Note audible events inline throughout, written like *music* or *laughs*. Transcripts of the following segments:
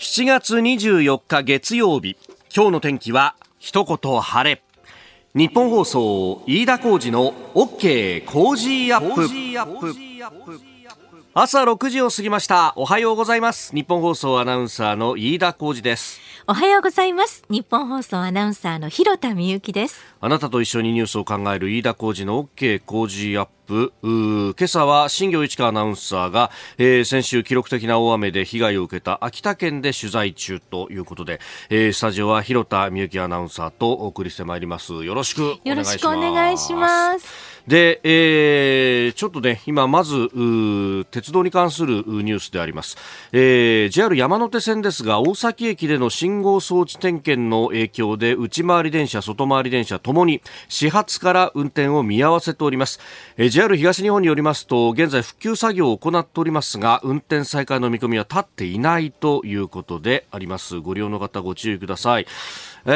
7月24日月曜日。今日の天気は一言晴れ。ニッポン放送飯田浩司の OK Cozy up。朝6時を過ぎました。おはようございます。ニッポン放送アナウンサーの飯田浩司です。おはようございます。ニッポン放送アナウンサーのひろたみゆきです。あなたと一緒にニュースを考える飯田浩二の OK 工事アップ。今朝は新行市佳アナウンサーが、えー、先週記録的な大雨で被害を受けた秋田県で取材中ということで、えー、スタジオは広田美幸アナウンサーとお送りしてまいります。よろしくお願いします。よろしくお願いしますで、えー、ちょっとね、今まず、鉄道に関するニュースであります。えー、JR 山手線ですが、大崎駅での信号装置点検の影響で、内回り電車、外回り電車ともに始発から運転を見合わせております。えー、JR 東日本によりますと、現在復旧作業を行っておりますが、運転再開の見込みは立っていないということであります。ご利用の方ご注意ください。え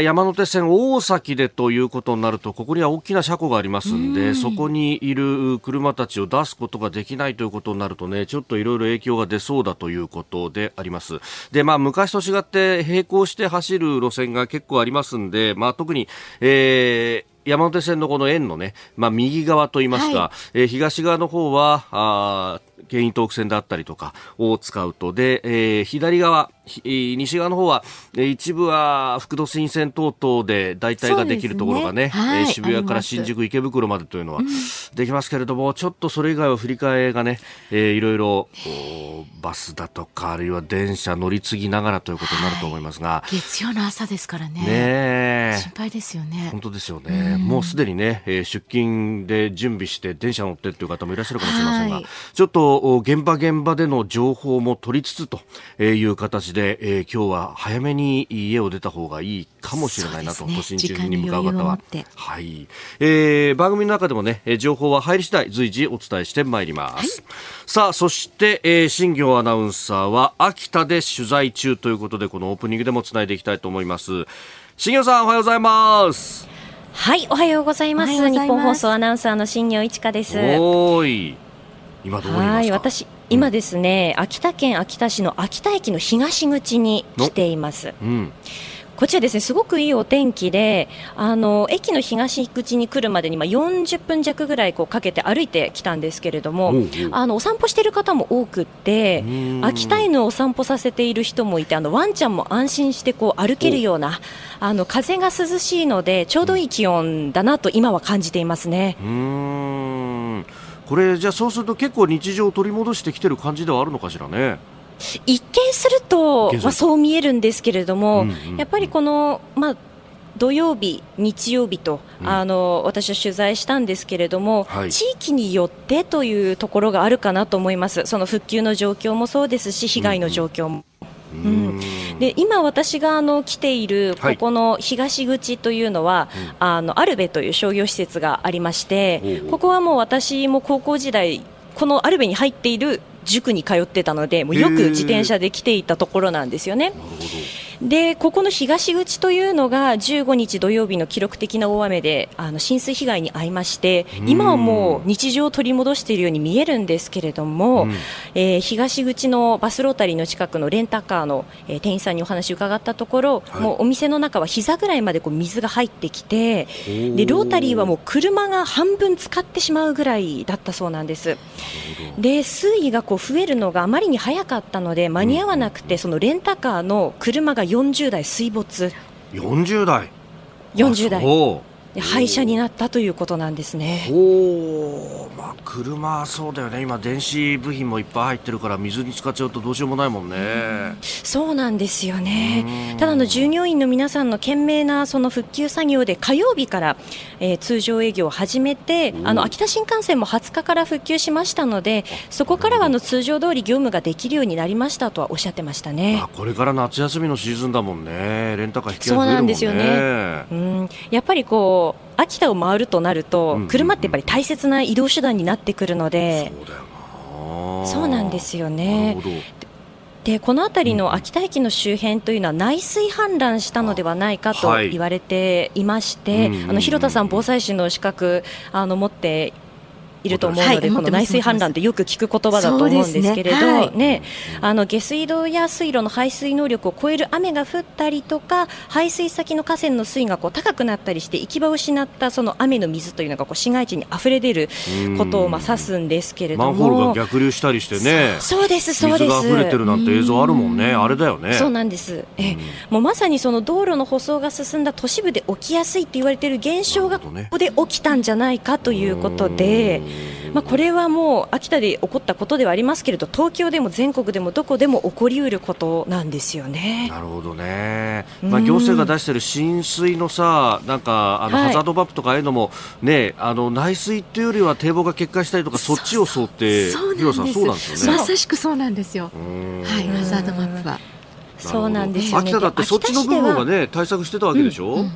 ー、山手線大崎でということになるとここには大きな車庫がありますんで、ん。そこにいる車たちを出すことができないということになるとねちょっといろいろ影響が出そうだということであります。でまあ昔と違って並行して走る路線が結構ありますんでまあ特に、えー山手線のこの円のね、まあ、右側といいますか、はい、えー、東側の方は、あ京浜東北線であったりとかを使うと、で、えー、左側、西側の方は、一部は副都心線等々で代替ができるところがね、ねはい、渋谷から新宿、池袋までというのはできますけれども、うん、ちょっとそれ以外は振り替えがね、えー、いろいろバスだとか、あるいは電車乗り継ぎながらということになると思いますが、はい、月曜の朝ですからね。ね心配ですよね。本当ですよね。うもうすでにね、えー、出勤で準備して電車乗ってという方もいらっしゃるかもしれませんが、はい、ちょっと現場現場での情報も取りつつという形でで、えー、今日は早めに家を出た方がいいかもしれないなと、ね、都心中に向かう方は。はい。えー、番組の中でもね、情報は入り次第随時お伝えしてまいります。はい、さあ、そして、えー、新業アナウンサーは秋田で取材中ということで、このオープニングでもつないでいきたいと思います。新業さん、おはようございます。はい、おはようございます。日本放送アナウンサーの新業一華です。おい。今どこにいますか？はい、私今ですね、秋田県秋田市の秋田駅の東口に来ています。うんこちらですね、すごくいいお天気で、あの、駅の東口に来るまでに、まあ、40分弱ぐらいこうかけて歩いてきたんですけれども、あの、お散歩している方も多くって、秋田犬をお散歩させている人もいて、あの、ワンちゃんも安心してこう歩けるような、あの、風が涼しいので、ちょうどいい気温だなと今は感じていますね。うんこれじゃあそうすると結構日常を取り戻してきてる感じではあるのかしらね。一見すると、まあ、そう見えるんですけれども、うんうんうん、やっぱりこの、まあ、土曜日、日曜日と、うん、あの私は取材したんですけれども、はい、地域によってというところがあるかなと思います、その復旧の状況もそうですし、被害の状況も。うんうん、で今、私があの来ているここの東口というのは、はい、あのアルベという商業施設がありまして、ここはもう私も高校時代このアルベに入っている塾に通ってたのでもうよく自転車で来ていたところなんですよね。でここの東口というのが15日土曜日の記録的な大雨であの浸水被害に遭いまして今はもう日常を取り戻しているように見えるんですけれども、うん、えー、東口のバスロータリーの近くのレンタカーの、えー、店員さんにお話を伺ったところ、はい、もうお店の中は膝ぐらいまでこう水が入ってきてでロータリーはもう車が半分使ってしまうぐらいだったそうなんです。で水位がこう増えるのがあまりに早かったので間に合わなくて、そのレンタカーの車が40代水没。40代40代廃車になったということなんですね。おまあ、車、そうだよね、今、電子部品もいっぱい入ってるから、水に使っちゃうとどうしようもないもんね。うそうなんですよね、ただの従業員の皆さんの懸命なその復旧作業で、火曜日から、えー、通常営業を始めて、あの秋田新幹線も20日から復旧しましたので、そこからはあの通常通り業務ができるようになりましたとはおっしゃってましたね、これから夏休みのシーズンだもんね、レンタカー引きそうなんですよね。うん。やっぱりこう秋田を回るとなると、車ってやっぱり大切な移動手段になってくるので、そうな。んですよね。でこの辺りの秋田駅の周辺というのは内水氾濫したのではないかと言われていまして、あの広田さん、防災士の資格あの持っていいると思うので、この内水氾濫ってよく聞く言葉だと思うんですけれど、ね。あの下水道や水路の排水能力を超える雨が降ったりとか排水先の河川の水位がこう高くなったりして行き場を失ったその雨の水というのがこう市街地に溢れ出ることをまあ指すんですけれどもマンホールが逆流したりしてねそうですそうです。水が溢れてるなんて映像あるもんねあれだよね。そうなんです。えもうまさにその道路の舗装が進んだ都市部で起きやすいって言われている現象がここで起きたんじゃないかということで、まあ、これはもう秋田で起こったことではありますけれど東京でも全国でもどこでも起こりうることなんですよね。なるほどね、まあ、行政が出している浸水のさなんかあのハザードマップとかああいうのも、ね、あの内水っていうよりは堤防が決壊したりとかそっちを想定そうなんです。まさしくそうなんですよ。はい、ハザードマップは。そうなんですよ、ね、秋田だってそっちの部分はね対策してたわけでしょ？うんうん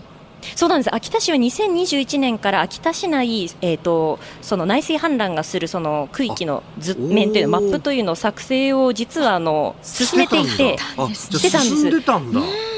そうなんです。秋田市は2021年から秋田市内、えーと、その内水氾濫がするその区域の図面というマップというのを作成を実はあの進めていてしてたんです。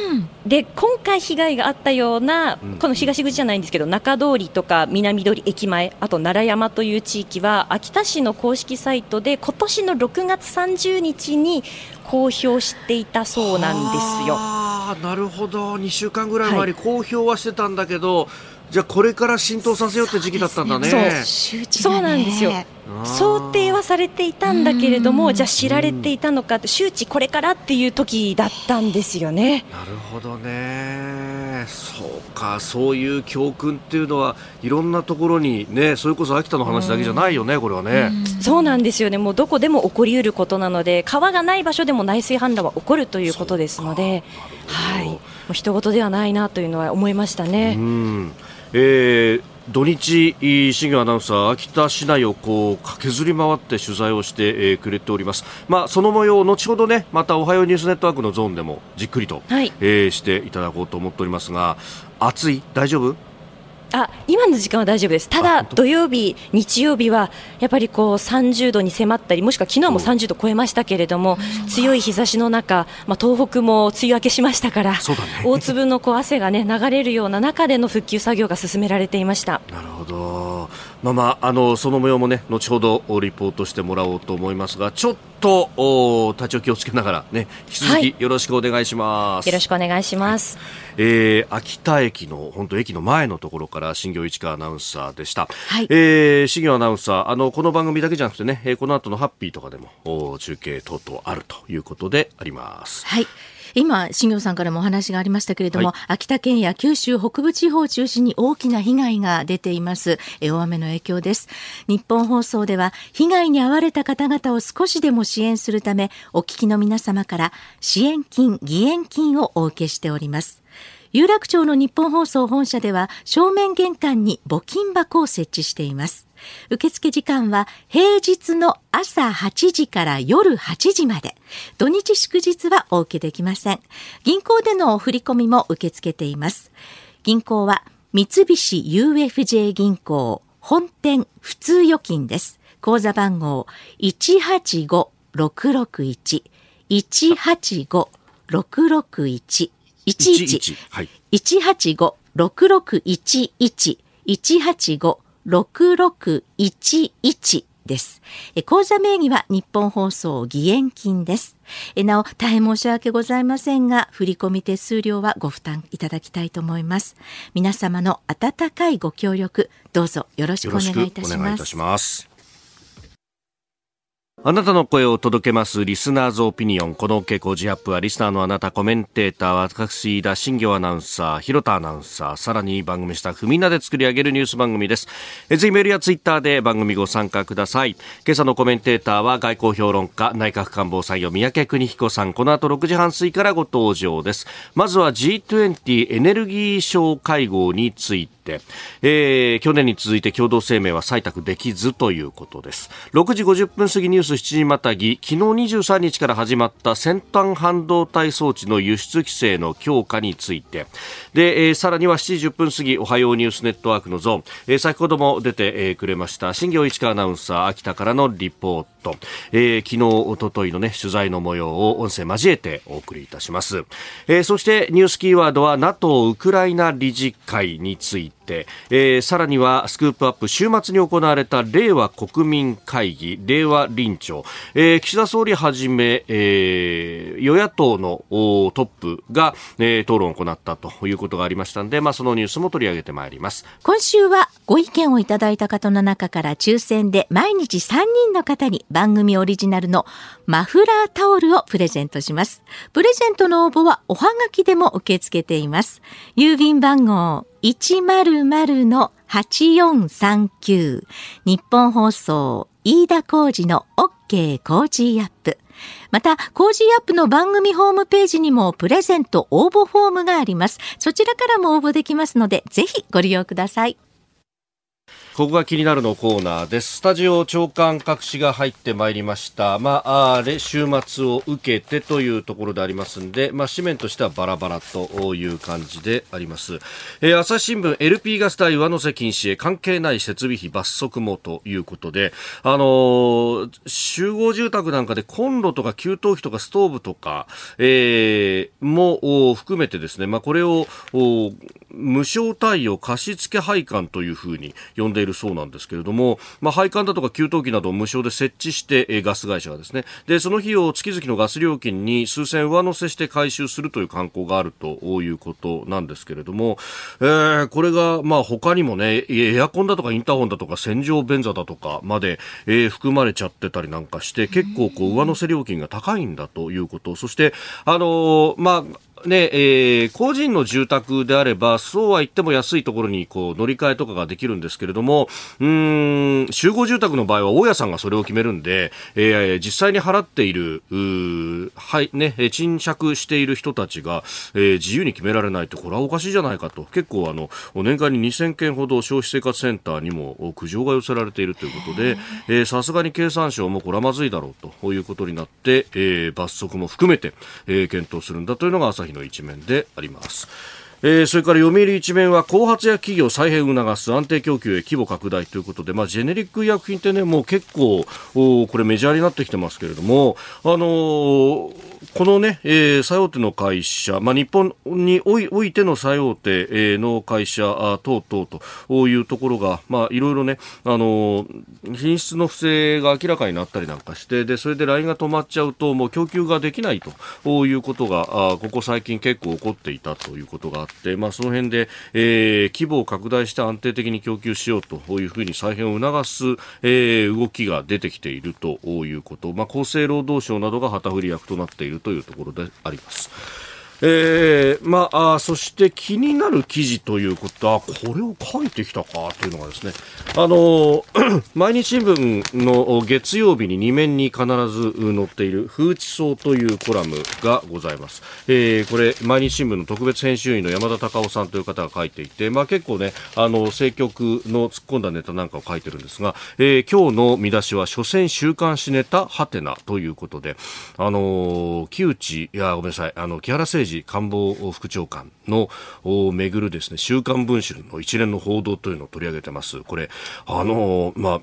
で今回被害があったような、この東口じゃないんですけど中通りとか南通り駅前あと奈良山という地域は秋田市の公式サイトで今年の6月30日に公表していたそうなんですよ。あなるほど2週間ぐらい前に公表はしてたんだけど、はいじゃあこれから浸透させようって時期だったんだね。そうそうなんですよ。想定はされていたんだけれども、じゃあ知られていたのかって周知これからっていう時だったんですよね。なるほどね。そうか、そういう教訓っていうのはいろんなところにね、それこそ秋田の話だけじゃないよね、これはね。そうなんですよね。もうどこでも起こりうることなので、川がない場所でも内水氾濫は起こるということですので、はい。もう人事ではないなというのは思いましたね。うんえー、土日、新業アナウンサー、秋田市内をこう駆けずり回って取材をして、えー、くれております。まあ、その模様、後ほどね、またおはようニュースネットワークのゾーンでもじっくりと、はい、えー、していただこうと思っておりますが、暑い？大丈夫？あ今の時間は大丈夫です、ただ土曜日、日曜日はやっぱりこう30度に迫ったり、もしくは昨日も30度超えましたけれども、強い日差しの中、まあ、東北も梅雨明けしましたから、ね、大粒のこう汗が、ね、流れるような中での復旧作業が進められていました。なるほど、まあまあ、あのその模様もね、後ほどリポートしてもらおうと思いますが、ちょっとお立ち置きをつけながら、ね、引き続きよろしくお願いします。はい、よろしくお願いします。はいえー、秋田駅の本当駅の前のところから新業市川アナウンサーでした。はい、えー、新業アナウンサーあのこの番組だけじゃなくてね、えー、この後のハッピーとかでも中継等々あるということであります。はい。今、新業さんからもお話がありましたけれども、はい、秋田県や九州北部地方を中心に大きな被害が出ています。大雨の影響です。日本放送では、被害に遭われた方々を少しでも支援するため、お聞きの皆様から支援金、義援金をお受けしております。有楽町の日本放送本社では正面玄関に募金箱を設置しています。受付時間は平日の朝8時から夜8時まで。土日祝日はお受けできません。銀行での振り込みも受け付けています。銀行は三菱 UFJ 銀行本店普通預金です。口座番号185-661 185-661 11は6611です。口座名義は日本放送義援金です。なお、大変申し訳ございませんが、振込手数料はご負担いただきたいと思います。皆様の温かいご協力、どうぞよろしくお願いいたします。あなたの声を届けますリスナーズオピニオン。この傾向ジアップはリスナーのあなた、コメンテーター、私、田新行アナウンサー、広田アナウンサー、さらに番組スタッフみんなで作り上げるニュース番組です。えぜひメールやツイッターで番組ご参加ください。今朝のコメンテーターは外交評論家、内閣官房参与三宅邦彦さん。この後6時半過ぎからご登場です。まずは G20 エネルギー省会合について、えー、去年に続いて共同声明は採択できずということです。6時50分過ぎニュース7時またぎ昨日23日から始まった先端半導体装置の輸出規制の強化について。で、えー、さらには7時10分過ぎおはようニュースネットワークのゾーン、えー、先ほども出て、えー、くれました新業市川アナウンサー秋田からのリポート、えー、昨日おとといのね取材の模様を音声交えてお送りいたします、えー、そしてニュースキーワードは NATO ウクライナ理事会について、えー、さらにはスクープアップ週末に行われた令和国民会議令和臨調、えー、岸田総理はじめ、えー、与野党のトップが、えー、討論を行ったということがありましたので、まあ、そのニュースも取り上げてまいります。今週はご意見をいただいた方の中から抽選で毎日3人の方に番組オリジナルのマフラータオルをプレゼントします。プレゼントの応募はおはがきでも受け付けています。郵便番号100-8439日本放送飯田浩二の OK コージーアップまた、コージーアップの番組ホームページにもプレゼント応募フォームがあります。そちらからも応募できますので、ぜひご利用ください。ここが気になるのコーナーです。スタジオ朝刊各紙が入ってまいりました。まあ、あれ週末を受けてというところでありますんで、まあ、紙面としてはバラバラという感じであります。えー、朝日新聞 LP ガス代上乗せ禁止へ関係ない設備費罰則もということで、あのー、集合住宅なんかでコンロとか給湯器とかストーブとか、えー、も含めてですね、まあ、これを無償貸与貸付配管というふうに呼んでいるそうなんですけれども、まあ、配管だとか給湯器などを無償で設置して、えガス会社がですね。でその費用を月々のガス料金に数千上乗せして回収するという慣行があるということなんですけれども、えー、これがまあ他にもねエアコンだとかインターホンだとか洗浄便座だとかまで、えー、含まれちゃってたりなんかして結構こう上乗せ料金が高いんだということ。そしてあのー、まあねえー、個人の住宅であれば、そうは言っても安いところにこう乗り換えとかができるんですけれども、うん、集合住宅の場合は大家さんがそれを決めるんで、えー、実際に払っているう、はい、ね、賃借している人たちが、えー、自由に決められないと、これはおかしいじゃないかと、結構あの、年間に2000件ほど消費生活センターにも苦情が寄せられているということで、えさすがに経産省もこれはまずいだろうということになって、えー、罰則も含めて、えー、検討するんだというのが朝日の一面であります。えー、それから読売一面は後発や企業再編を促す安定供給へ規模拡大ということで、まあ、ジェネリック医薬品ってねもう結構おこれメジャーになってきてますけれども、あのー、このね、えー、最大手の会社、まあ、日本においての最大手、えー、の会社等々というところが、まあ、いろいろね、あの、品質の不正が明らかになったりなんかしてでそれでラインが止まっちゃうともう供給ができないということがあここ最近結構起こっていたということがあって、まあ、その辺で、えー、規模を拡大して安定的に供給しようというふうに再編を促す、えー、動きが出てきているということ、まあ、厚生労働省などが旗振り役となっているというところであります。えー、まあ、そして気になる記事ということは、これを書いてきたかというのがですね、あの、*clears throat* 毎日新聞の月曜日に2面に必ず載っている、風知草というコラムがございます。えー、これ、毎日新聞の特別編集員の山田隆夫さんという方が書いていて、まあ結構ね、あの、政局の突っ込んだネタなんかを書いてるんですが、えー、今日の見出しは、所詮週刊誌ネタ、はてなということで、あの、木内、いや、ごめんなさい、あの、木原誠二官房副長官のをめぐるですね週刊文春の一連の報道というのを取り上げてます。これあのまあ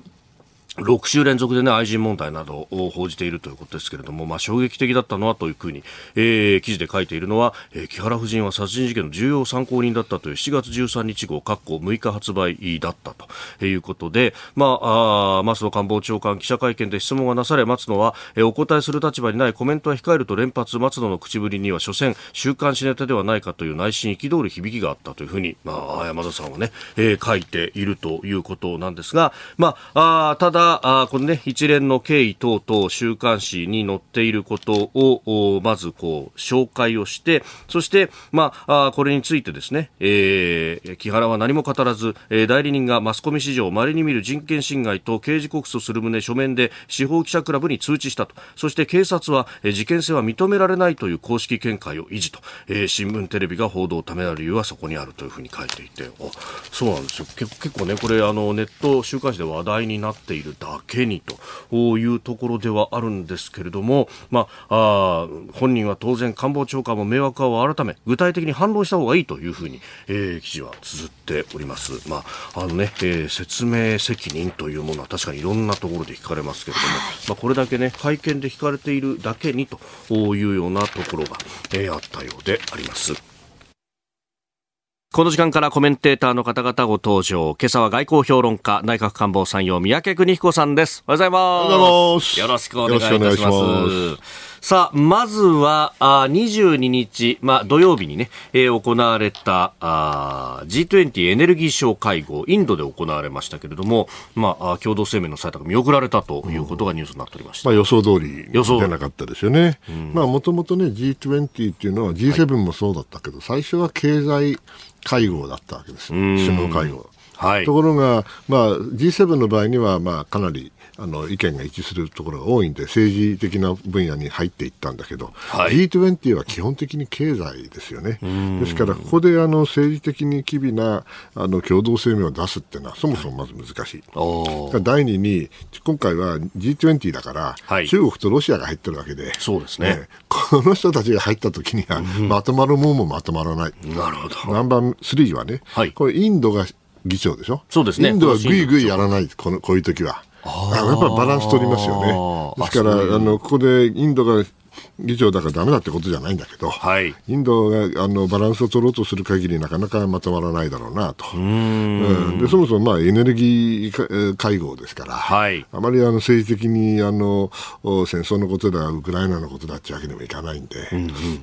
6週連続でね、愛人問題などを報じているということですけれども、まあ、衝撃的だったのはというふうに、えー、記事で書いているのは、えー、木原夫人は殺人事件の重要参考人だったという7月13日号、括弧6日発売だったということで、まあ、あ松野官房長官記者会見で質問がなされ、松野は、えー、お答えする立場にないコメントは控えると連発、松野の口ぶりには、所詮、週刊誌ネタではないかという内心憤る響きがあったというふうに、まあ、山田さんはね、えー、書いているということなんですが、まあ、あただ、あこのね、一連の経緯等々週刊誌に載っていることを、まずこう、紹介をして、そして、まあ、あこれについてですね、えー、木原は何も語らず、えー、代理人がマスコミ史上稀に見る人権侵害と刑事告訴する旨書面で司法記者クラブに通知したと。そして警察は、えー、事件性は認められないという公式見解を維持と。えー、新聞テレビが報道をためらう理由はそこにあるというふうに書いていて、あそうなんですよ。結構ね、これあのネット週刊誌で話題になっているるだけにというところではあるんですけれども、まあ、あ本人は当然官房長官も迷惑を改め具体的に反論した方がいいというふうに、えー、記事は綴っております。まああのねえー、説明責任というものは確かにいろんなところで聞かれますけれども、まあ、これだけね会見で聞かれているだけにというようなところが、えー、あったようであります。この時間からコメンテーターの方々ご登場。今朝は外交評論家、内閣官房参与、三宅邦彦さんです。おはようございます。よろしくお願いいたします。さあ、まずは、あ22日、まあ、土曜日にね、えー、行われたあ G20 エネルギー省会合、インドで行われましたけれども、まあ、共同声明の採択見送られたということがニュースになっておりました。うん、まあ、予想通り出なかったですよね。うん、まあ、もともとね、G20 っていうのは G7 もそうだったけど、はい、最初は経済会合だったわけです。首脳会合。はい、ところが、まあ、G7 の場合には、まあ、かなりあの意見が一致するところが多いんで政治的な分野に入っていったんだけど、はい、G20 は基本的に経済ですよね。ですから、ここであの政治的に機微なあの共同声明を出すっていうのはそもそもまず難しい。第二に今回は G20 だから、はい、中国とロシアが入ってるわけでそうですね、ね、この人たちが入った時には、まとまるもんもまとまらない。なるほど。ナンバー3はね、はい、これインドが議長でしょ？そうですね。インドはぐいぐいやらない、このこういう時は。あやっぱりバランス取りますよね。ですから、あの、ここでインドが議長だからだめだってことじゃないんだけど、はい、インドがあのバランスを取ろうとする限りなかなかまとまらないだろうなと。うん。でそもそもまあエネルギー会合ですから、はい、あまりあの政治的にあの戦争のことだ、ウクライナのことだってわけにもいかないんで、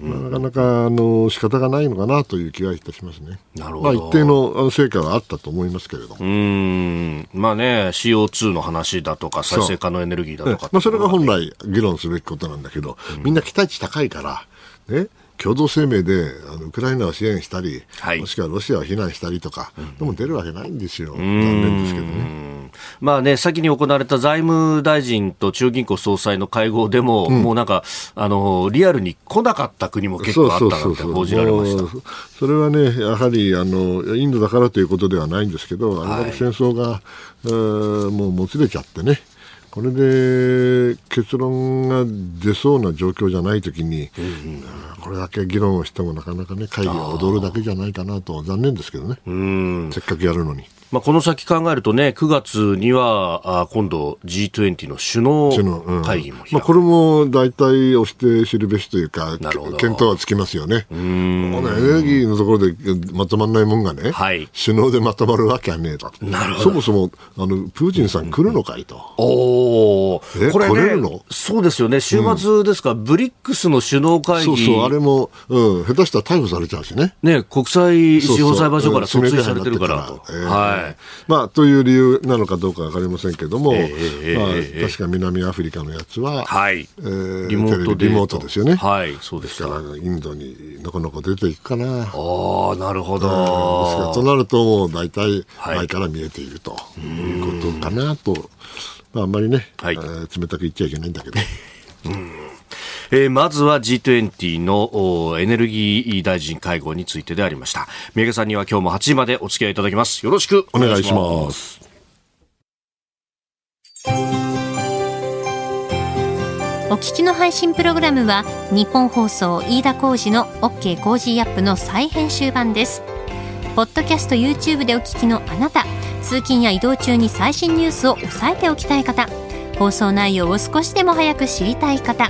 まあ、なかなかあの仕方がないのかなという気はいたしますね。なるほど。まあ、一定の成果はあったと思いますけれども。うん。まあね、CO2 の話だとか、再生可能エネルギーだとかまあ、それが本来議論すべきことなんだけど、みんな期待値高いから、ね、共同声明であのウクライナを支援したり、はい、もしくはロシアを非難したりとか、うん、でも出るわけないんですよ、残念ですけどね。まあね、先に行われた財務大臣と中銀行総裁の会合でも、うん、もうなんかあの、リアルに来なかった国も結構あったなんて報じられました。それはね、やはりあのインドだからということではないんですけど、あれだけ戦争が、はい、もうもつれちゃってね。これで結論が出そうな状況じゃないときに、うん、これだけ議論をしてもなかなかね会議は踊るだけじゃないかなと残念ですけどね。せっかくやるのに。まあ、この先考えるとね、9月にはあ今度 G20 の首脳会議も、うん、まあ、これも大体押して知るべしというか、検討はつきますよね。うん。エネルギーのところでまとまらないもんがね、はい、首脳でまとまるわけはねえと。なるほど。そもそもあのプーチンさん来るのかいと。うん、おお、これ、ね、来れるの？そうですよね、週末ですか、うん、ブリックスの首脳会議。そうそう、あれも、うん、下手したら逮捕されちゃうしね。ね、国際司法裁判所から訴追されてるからと。えー、はいはい。まあ、という理由なのかどうか分かりませんけども、えー、まあ、確か南アフリカのやつは、はい。えー、リモートリモートですよね。はい、そうですからインドにのこのこ出ていくかな。ああ、なるほど。となると、もう大体前から見えていると。いうことかなと、まあ、あんまりね、はい、冷たく言っちゃいけないんだけど。う *laughs* んえー、まずは G20 のエネルギー大臣会合についてでありました。宮家さんには今日も8時までお付き合いいただきます。よろしくお願いします。お聞きの配信プログラムは日本放送飯田浩司の OK コージーアップの再編集版です。ポッドキャスト YouTube でお聞きのあなた通勤や移動中に最新ニュースを押さえておきたい方放送内容を少しでも早く知りたい方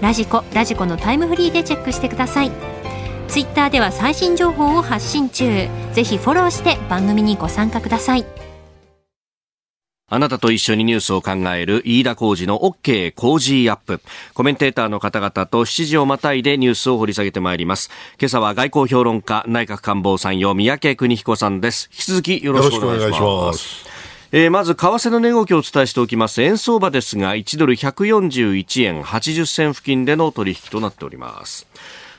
ラジコラジコのタイムフリーでチェックしてくださいツイッターでは最新情報を発信中ぜひフォローして番組にご参加くださいあなたと一緒にニュースを考える飯田浩二の OK 工事アップ。コメンテーターの方々と7時をまたいでニュースを掘り下げてまいります。今朝は外交評論家、内閣官房参与、三宅邦彦さんです。引き続きよろしくお願いします。えー、まず為替の値動きをお伝えしておきます。円相場ですが1ドル141円80銭付近での取引となっております。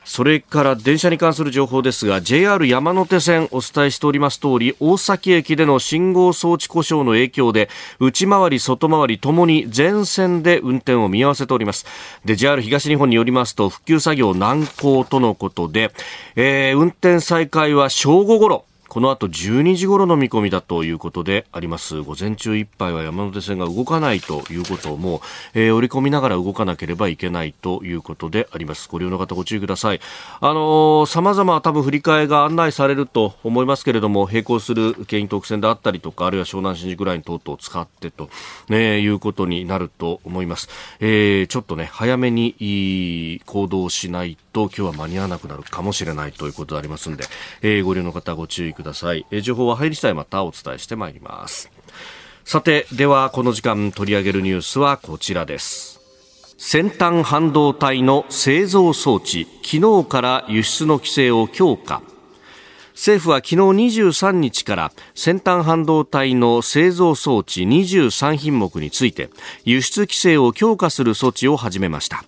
それから電車に関する情報ですが JR 山手線お伝えしております通り大崎駅での信号装置故障の影響で内回り外回りともに全線で運転を見合わせております。で JR 東日本によりますと復旧作業難航とのことで、えー、運転再開は正午ごろこの後12時頃の見込みだということであります。午前中いっぱいは山手線が動かないということも、えー、織り込みながら動かなければいけないということであります。ご利用の方ご注意ください。あのー、様々多分振り替えが案内されると思いますけれども、並行する京浜特線であったりとか、あるいは湘南新宿ライン等々を使ってと、ね、いうことになると思います。えー、ちょっとね、早めに行動しないと今日は間に合わなくなるかもしれないということでありますので、えー、ご利用の方ご注意ください。くださいえ、情報は入り次第またお伝えしてまいります。さて、ではこの時間取り上げるニュースはこちらです。先端半導体の製造装置、昨日から輸出の規制を強化。政府は昨日23日から先端半導体の製造装置23品目について輸出規制を強化する措置を始めました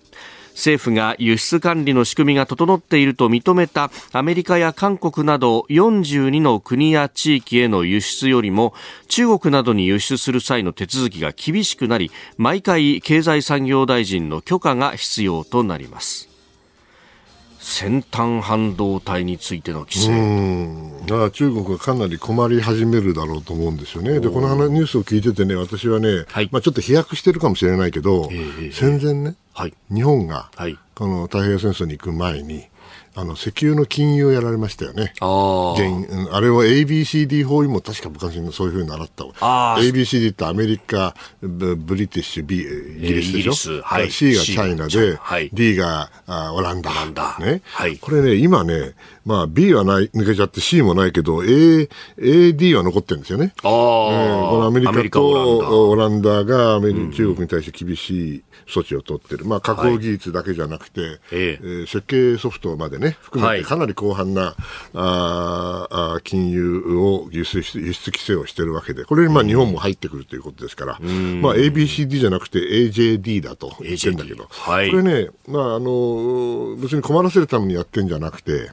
政府が輸出管理の仕組みが整っていると認めたアメリカや韓国など42の国や地域への輸出よりも中国などに輸出する際の手続きが厳しくなり毎回経済産業大臣の許可が必要となります。先端半導体についての規制。だから中国がかなり困り始めるだろうと思うんですよね、でこのニュースを聞いててね、私はね、はい、まあ、ちょっと飛躍してるかもしれないけど、えー、戦前ね、はい、日本が、はい、この太平洋戦争に行く前に、あの石油の禁輸をやられましたよね。ああれを ABCD 法にも確か昔そういうふうに習った。ABCD ってアメリカ、ブリティッシュ、B、イギリスでしょ、はい、C がチャイナで、はい、D があオランダ。オランダ。ね、はい、これね、今ね、まあ B はない抜けちゃって C もないけど、A、AD は残ってるんですよね。ああ、えー、このアメリカとオランダ。がアメリカ、中国に対して厳しい措置を取ってる。まあ加工技術だけじゃなくて、はい、えー、設計ソフトまでね、含めてかなり広範な、はい、ああ金融を輸出輸出規制をしてるわけで、これにまあ日本も入ってくるということですから、まあ ABCD じゃなくて AJD だと言ってるんだけど、はい、これね、まああの、別に困らせるためにやってるんじゃなくて、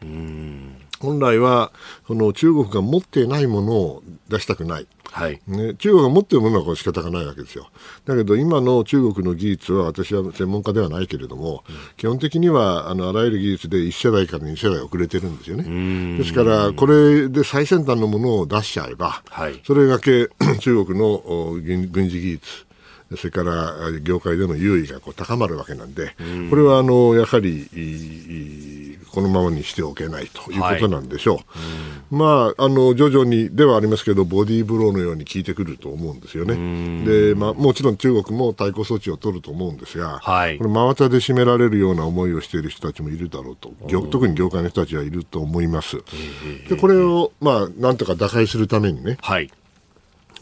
本来はその中国が持っていないものを出したくない。はいね、中国が持っているものはこれ仕方がないわけですよ。だけど今の中国の技術は私は専門家ではないけれども、うん、基本的にはあのあらゆる技術で1世代から2世代遅れてるんですよね。ですからこれで最先端のものを出しちゃえば、はい、それだけ *coughs* 中国の軍事技術それから業界での優位がこう高まるわけなんで、これはあのやはりこのままにしておけないということなんでしょう。はい、まあ、あの徐々にではありますけど、ボディーブローのように効いてくると思うんですよね。で、まあ、もちろん中国も対抗措置を取ると思うんですが、はい、これ真綿で締められるような思いをしている人たちもいるだろうと、特に業界の人たちはいると思います。でこれを、まあ、なんとか打開するためにね、はい、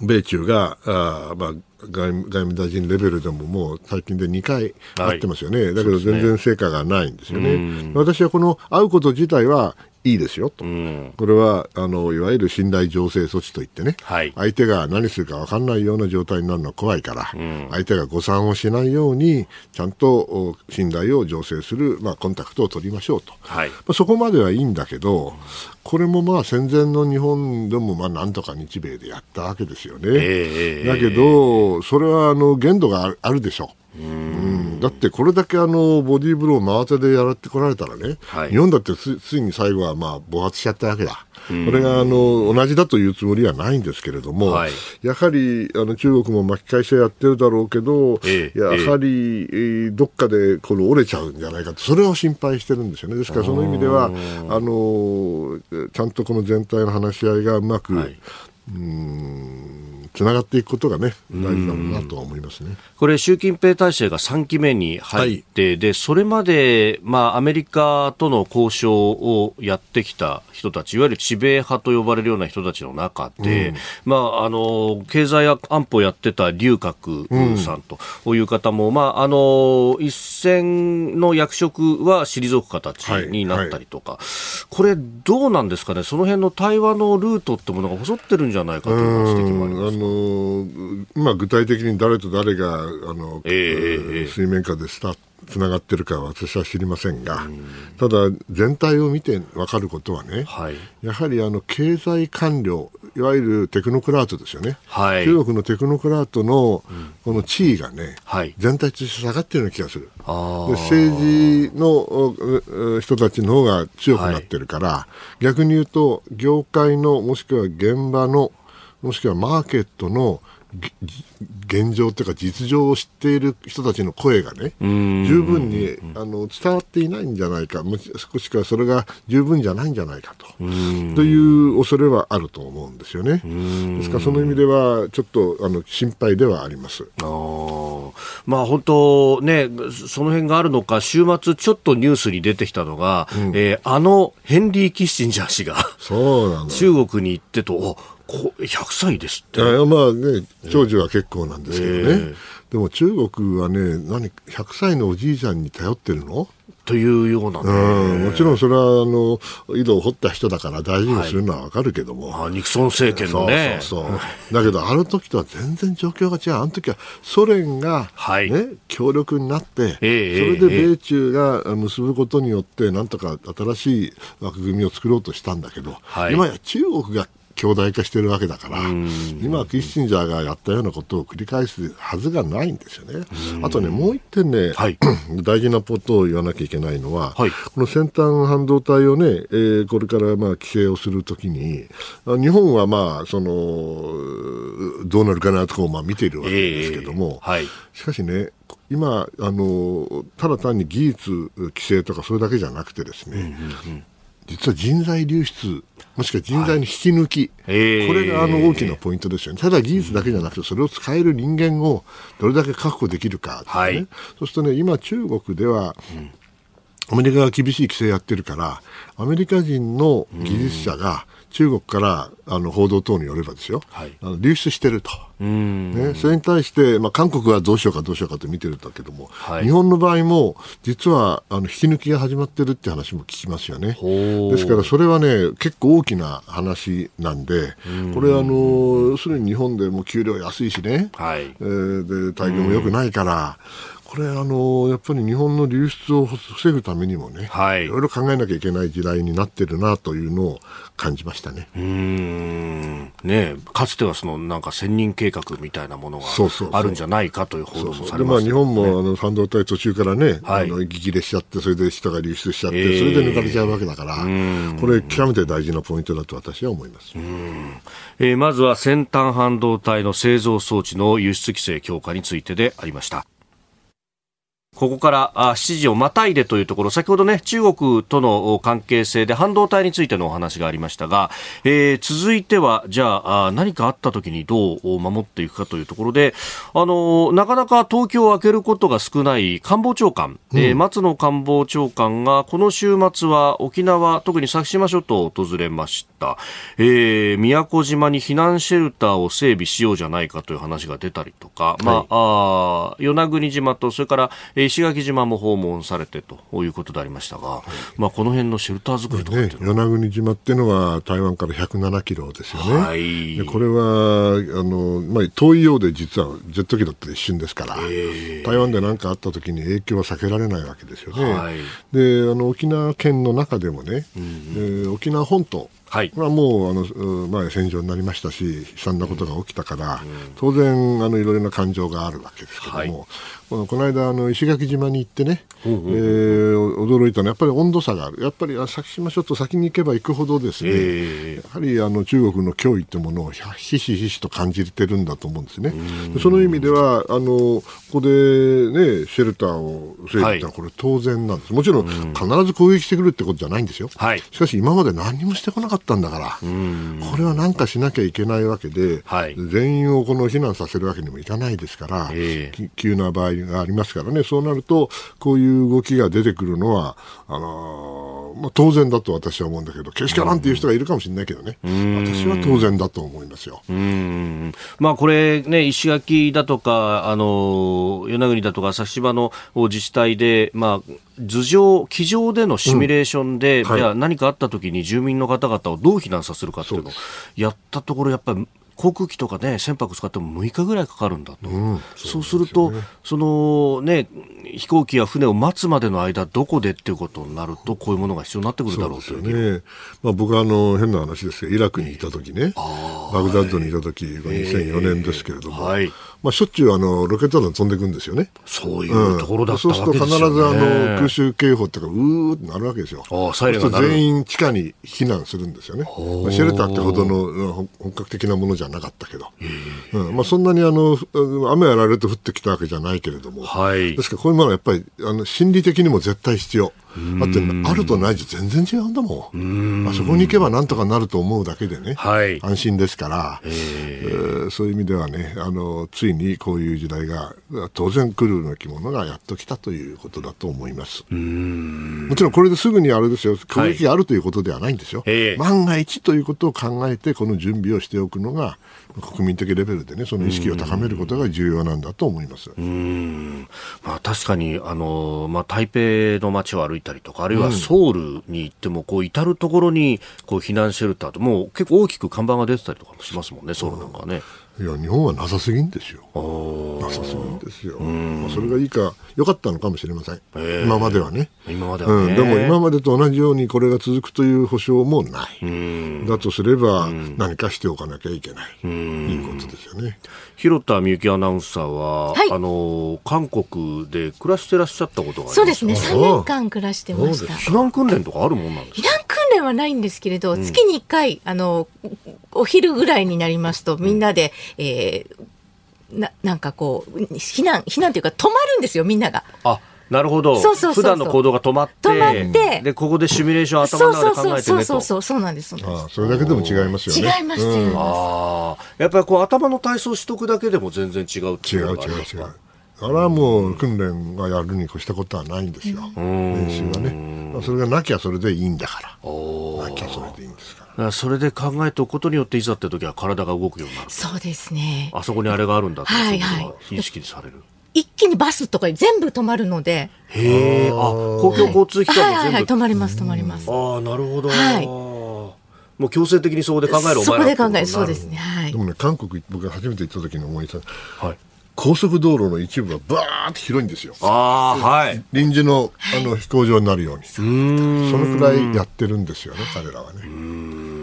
米中があ、まあ、外務外務大臣レベルでももう最近で2回会ってますよね、はい、だけど全然成果がないんですよね。ね私はこの会うこと自体はいいですよと、うん、これはあのいわゆる信頼醸成措置といってね、はい、相手が何するか分かんないような状態になるのは怖いから、うん、相手が誤算をしないように、ちゃんと信頼を醸成する、まあ、コンタクトを取りましょうと、はい、まあ、そこまではいいんだけど、これもまあ戦前の日本でもまあなんとか日米でやったわけですよね。えー、だけど、それはあの限度があるでしょう。うん、だってこれだけあのボディーブロー真当てでやらってこられたらね、はい、日本だってつついに最後はまあ暴発しちゃったわけだ。これがあの同じだというつもりはないんですけれども、はい、やはりあの中国も巻き返しはやってるだろうけど、えやはり、えー、どっかでこれ折れちゃうんじゃないかと、それを心配してるんですよね。ですからその意味では、あのちゃんとこの全体の話し合いがうまく、はい、うんつながっていくことがね、大事だろうなとは思いますね。これ、習近平体制が3期目に入って、はい、で、それまで、まあ、アメリカとの交渉をやってきた人たち、いわゆる知米派と呼ばれるような人たちの中で、うん、まあ、あの、経済安保やってた劉鶴さんという方も、うん、まあ、あの、一線の役職は退く形になったりとか、はいはい、これ、どうなんですかね、その辺の対話のルートってものが細ってるんじゃないかという指摘もあります。の今、具体的に誰と誰があの、えー、水面下でスタートつながってるかは私は知りませんが、ただ、全体を見て分かることはね、はい、やはりあの経済官僚、いわゆるテクノクラートですよね、はい、中国のテクノクラートのこの地位がね、はい、全体として下がってるような気がする。で政治の人たちの方が強くなってるから、逆に言うと、業界のもしくは現場のもしくはマーケットの現状というか実情を知っている人たちの声がね十分にあの伝わっていないんじゃないか。もしくはそれが十分じゃないんじゃないかと。という恐れはあると思うんですよね。ですからその意味ではちょっとあの心配ではあります。あまあ本当ねその辺があるのか週末ちょっとニュースに出てきたのが、うん、えー、あのヘンリー・キッシンジャー氏が中国に行ってと100歳ですって。まあね、長寿は結構なんですけどね。えー、でも中国はね、何、100歳のおじいちゃんに頼ってるの？というような、ね、うん、もちろんそれはあの井戸を掘った人だから大事にするのは分かるけども、はい、ニクソン政権のね。そうそうそう。だけどあの時とは全然状況が違う。あの時はソ連が、ね、はい、強力になって、えー、それで米中が結ぶことによってなんとか新しい枠組みを作ろうとしたんだけど、はい、今や中国が強大化してるわけだから、今、キッシンジャーがやったようなことを繰り返すはずがないんですよね。あとね、もう一点ね、はい、*clears throat* 大事なことを言わなきゃいけないのは、はい、この先端半導体をね、えー、これからまあ規制をするときに、日本はまあ、その、どうなるかなとこまあ見ているわけですけども、えーはい、しかしね、今あの、ただ単に技術規制とかそれだけじゃなくてですね、うんうんうん実は人材流出、もしくは人材の引き抜き、はい、これがあの大きなポイントですよね。ただ技術だけじゃなくて、それを使える人間をどれだけ確保できるか、ね、はい、そうするとね、今中国では、アメリカが厳しい規制やってるから、アメリカ人の技術者が、うん中国からあの報道等によればですよ、はい、あの流出してると、ね、それに対して、まあ、韓国はどうしようかどうしようかと見てるんだけども、はい、日本の場合も実はあの引き抜きが始まってるって話も聞きますよね。ですからそれはね結構大きな話なんで、これあの要するに日本でも給料安いしね、はい、えー、で待遇も良くないから。これあのやっぱり日本の流出を防ぐためにもね、はい、いろいろ考えなきゃいけない時代になってるなというのを感じましたね。うん。ねかつてはそのなんか千人計画みたいなものがあるんじゃないかという報道もされまあ日本もあの半導体途中からね、はい、あの息切れしちゃってそれで人が流出しちゃって、えー、それで抜かれちゃうわけだから、これ極めて大事なポイントだと私は思います。えー、まずは先端半導体の製造装置の輸出規制強化についてでありました。ここからあ7時をまたいでというところ、先ほどね、中国との関係性で半導体についてのお話がありましたが、えー、続いては、じゃああ何かあった時にどう守っていくかというところで、あのなかなか東京を開けることが少ない官房長官、うん、えー、松野官房長官がこの週末は沖縄、特に先島諸島を訪れました。えー、宮古島に避難シェルターを整備しようじゃないかという話が出たりとか、はい、まあ、あ与那国島と、それから、えー石垣島も訪問されてということでありましたが、はい、まあ、この辺のシェルター作りとかね、与那国島っていうのは台湾から107キロですよね、はい、でこれはあの、まあ、遠いようで実はジェット機だったら一瞬ですから、台湾で何かあった時に影響は避けられないわけですよね。はい、であの沖縄県の中でもね、うん、えー、沖縄本島はい、はもうあの前戦場になりましたし悲惨なことが起きたから、うん、当然あのいろいろな感情があるわけですけども、はい、この間あの石垣島に行ってね、うんうん、えー、驚いたのはやっぱり温度差がある。やっぱり先島諸島先に行けば行くほどですね、えー、やはりあの中国の脅威というものをひしひしと感じてるんだと思うんですね。その意味ではあのここで、ね、シェルターを整備ったこれ当然なんです、もちろん必ず攻撃してくるってことじゃないんですよ、はい、しかし今まで何もしてこなかったんだから、これは何かしなきゃいけないわけで、はい、全員をこの避難させるわけにもいかないですから、えー、急な場合がありますからね、そうなると、こういう動きが出てくるのは、あのー、まあ、当然だと私は思うんだけど、けしからんっていう人がいるかもしれないけどね、私は当然だと思いますよ。まあ、これね、石垣だとか、あの与那国だとか、先島の自治体で、まあ、頭上、机上でのシミュレーションで、うん。はい、何かあった時に住民の方々をどう避難させるかっていうのをやったところ、やっぱり航空機とかね船舶使っても6日ぐらいかかるんだと、うんそうするとそのね飛行機や船を待つまでの間どこでっていうことになるとこういうものが必要になってくるだろうという。ね、まあ、僕はあの変な話ですけどイラクにいた時ね。バグダッドにいた時が2004年ですけれども、はい、まあ、しょっちゅうあのロケット弾飛んでいくんですよね。そういうところだったわけですよ、ね、そうすると必ずあの空襲警報っていうかうーってなるわけですよ。あサイレンが全員地下に避難するんですよね、まあ、シェルターってほどの本格的なものじゃなかったけど、うん。まあ、そんなにあの雨やられると降ってきたわけじゃないけれども、はい、ですからこういうものはやっぱりあの心理的にも絶対必要。だってあるとないじゃ全然違うんだもん。あそこに行けばなんとかなると思うだけでね、はい、安心ですから、えー、そういう意味ではねあのついにこういう時代が当然来るような着物がやっと来たということだと思います。もちろんこれですぐにあれですよ攻撃があるということではないんですよ、はい、万が一ということを考えてこの準備をしておくのが国民的レベルでねその意識を高めることが重要なんだと思います。うん。まあ、確かにあの、まあ、台北の街を歩いたりとかあるいはソウルに行ってもこう至る所にこう避難シェルターともう結構大きく看板が出てたりとかもしますもんねソウルなんかね。いや日本はなさすぎんですよ。なさすぎんですよ。まあ、それがいいか良かったのかもしれません。今まではね。今までは、ね、うん、でも今までと同じようにこれが続くという保証もない。だとすれば何かしておかなきゃいけない。いいことですよね。広田みゆきアナウンサーは、はい、あの韓国で暮らしてらっしゃったことがそうですね。3年間暮らしてました。避難訓練とかあるもんなんですか？避難訓練はないんですけれど、月に1回あのお昼ぐらいになりますとみんなで、うん、えー、ななんかこう避難避難というか止まるんですよみんなが。あなるほど。そうそう普段の行動が止まって、止まって、で、ここでシミュレーション頭の中で考えてねと。そうそうそう、そうなんです。あそれだけでも違いますよね。違います、違います。ああ。やっぱりこう頭の体操しとくだけでも全然違う違う違う違う。あれはもう訓練がやるに越したことはないんですよ。練習はね。それがなきゃそれでいいんだから。なきゃそれでいいんです。それで考えておくことによっていざって時は体が動くようになる。そうですね。あそこにあれがあるんだって、はいはい、意識される。一気にバスとか全部止まるので。へえ、あ、公共交通機関も全部、はい、はいはい止まります、止まります。ああ、なるほど。はい。もう強制的にそこで考えるそこで考える、そうですね。はい。でもね、韓国、僕が初めて行った時に思い出した。はい。高速道路の一部はバーって広いんですよ。ああ、はい。臨時のあの飛行場になるように。そのくらいやってるんですよね、彼らはね。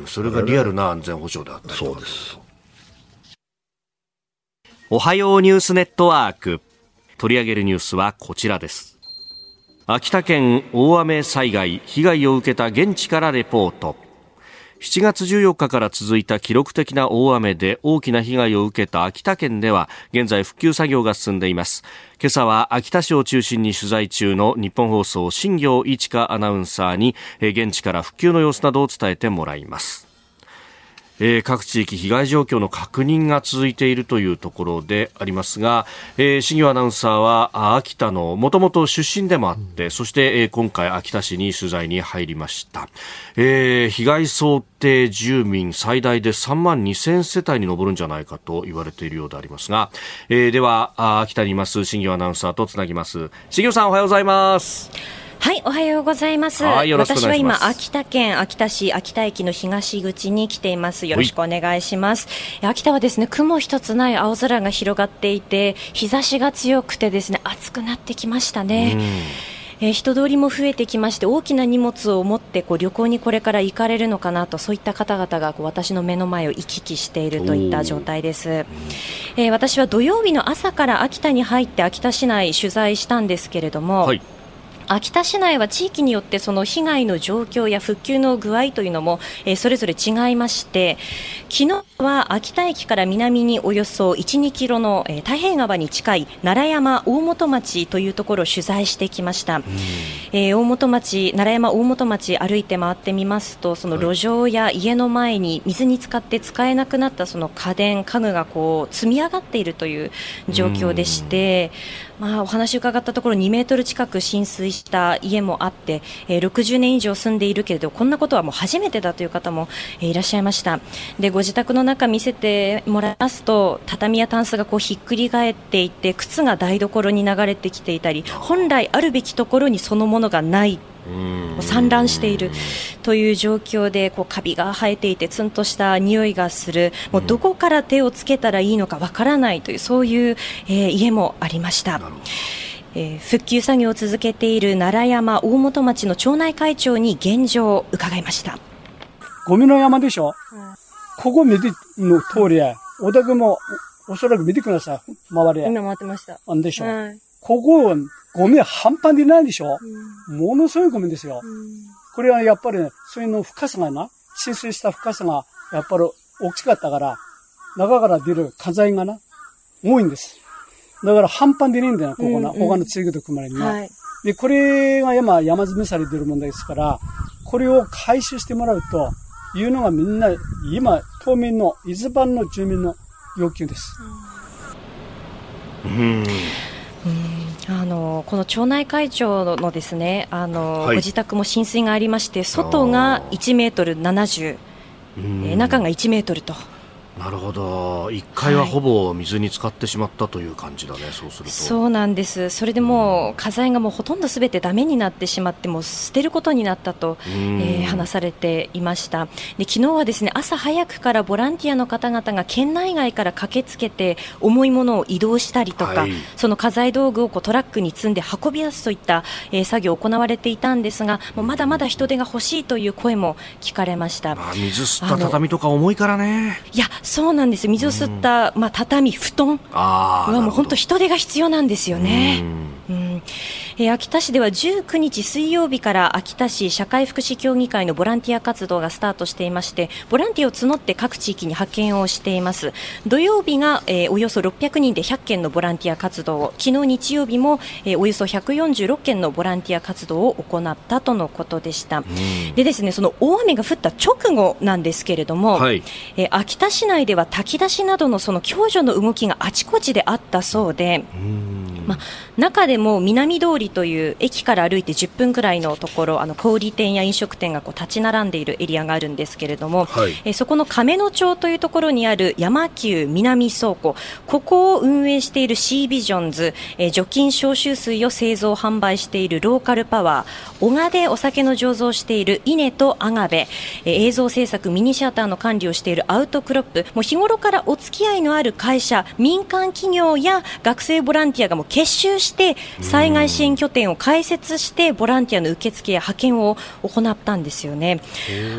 それがリアルな安全保障であったそうです。おはようニュースネットワーク。取り上げるニュースはこちらです秋田県大雨災害被害を受けた現地からレポート7月14日から続いた記録的な大雨で大きな被害を受けた秋田県では現在復旧作業が進んでいます。今朝は秋田市を中心に取材中の日本放送新行一華アナウンサーに現地から復旧の様子などを伝えてもらいます。えー、各地域被害状況の確認が続いているというところでありますが、えー、新業アナウンサーは秋田のもともと出身でもあって、うん、そして、えー、今回秋田市に取材に入りました、えー、被害想定住民最大で3万2000世帯に上るんじゃないかと言われているようでありますが、えー、では秋田にいます新業アナウンサーとつなぎます。新業さんおはようございますはい、おはようございます。はい、私は今、秋田県秋田市秋田駅の東口に来ています。よろしくお願いします。秋田はですね、雲一つない青空が広がっていて、日差しが強くてですね、暑くなってきましたね。えー、人通りも増えてきまして大きな荷物を持ってこう旅行にこれから行かれるのかなとそういった方々がこう私の目の前を行き来しているといった状態です、えー、私は土曜日の朝から秋田に入って秋田市内取材したんですけれども、はい秋田市内は地域によってその被害の状況や復旧の具合というのも、えー、それぞれ違いまして昨日は秋田駅から南におよそ1、2キロの、えー、太平川に近い奈良山大本町というところを取材してきました、えー、大本町奈良山大本町歩いて回ってみますとその路上や家の前に水に浸かって使えなくなったその家電家具がこう積み上がっているという状況でして、まあ、お話を伺ったところ2メートル近く浸水した家もあって、えー、60年以上住んでいるけれどこんなことはもう初めてだという方も、えー、いらっしゃいました。でご自宅の中見せてもらいますと畳やタンスがこうひっくり返っていて靴が台所に流れてきていたり本来あるべきところにそのものがない散乱しているという状況でこうカビが生えていてツンとした匂いがするもうどこから手をつけたらいいのかわからないというそういう、えー、家もありました。えー、復旧作業を続けている奈良山大本町の町内会長に現状を伺いました。ゴミの山でしょ、うん、ここ見ての通りや。お宅もおそらく見てください。周り。今回ってました。んでしょ、はい、ここゴミ半端でないでしょ、うん、ものすごいゴミですよ、うん、これはやっぱりねそういうの深さがな浸水した深さがやっぱり大きかったから中から出る火災がな多いんですだから半端でねえんだよ、ここな。うんうん、他の地域と組まれには。はい、で、これが今山積みされてる問題ですから、これを回収してもらうというのがみんな、今、島民の、伊豆版の住民の要求です。うん。あのこの町内会長のですねあの、はい、ご自宅も浸水がありまして外が1メートル70、えー、中が1メートルとなるほど。1階はほぼ水に浸かってしまったという感じだね、はい、そうすると。そうなんです。それでもう家財がもうほとんどすべてだめになってしまっても捨てることになったと、えー、話されていました。で昨日はですね朝早くからボランティアの方々が県内外から駆けつけて重いものを移動したりとか、はい、その家財道具をこうトラックに積んで運び出すといった、えー、作業行われていたんですがもうまだまだ人手が欲しいという声も聞かれました、まあ、水吸った畳とか重いからね。いやそうなんです。水を吸った、まあ、畳、布団はもう本当、人手が必要なんですよね。うんえー、秋田市では19日水曜日から秋田市社会福祉協議会のボランティア活動がスタートしていましてボランティアを募って各地域に派遣をしています。土曜日が、えー、およそ600人で100件のボランティア活動を昨日日曜日も、えー、およそ146件のボランティア活動を行ったとのことでした、でですねその大雨が降った直後なんですけれども、はい、えー、秋田市内では炊き出しなどのその共助の動きがあちこちであったそうで、まあ、中でも南通りという駅から歩いて10分くらいのところあの小売店や飲食店がこう立ち並んでいるエリアがあるんですけれども、はい、えそこの亀野町というところにある山急南倉庫ここを運営しているシービジョンズ、え除菌消臭水を製造販売しているローカルパワー小賀でお酒の醸造している稲とアガベ、え映像制作ミニシアターの管理をしているアウトクロップもう日頃からお付き合いのある会社民間企業や学生ボランティアがもう結集して災害支援拠点を開設してボランティアの受付や派遣を行ったんですよね。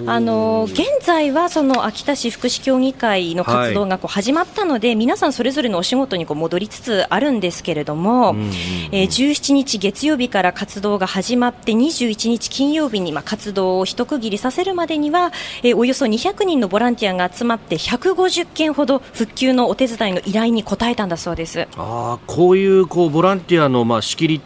あの現在はその秋田市福祉協議会の活動がこう始まったので、はい、皆さんそれぞれのお仕事にこう戻りつつあるんですけれども、うんうんうん、えー、17日月曜日から活動が始まって21日金曜日にまあ活動を一区切りさせるまでには、えー、およそ200人のボランティアが集まって150件ほど復旧のお手伝いの依頼に応えたんだそうです。あこういうこうボランティアのまあ仕切り、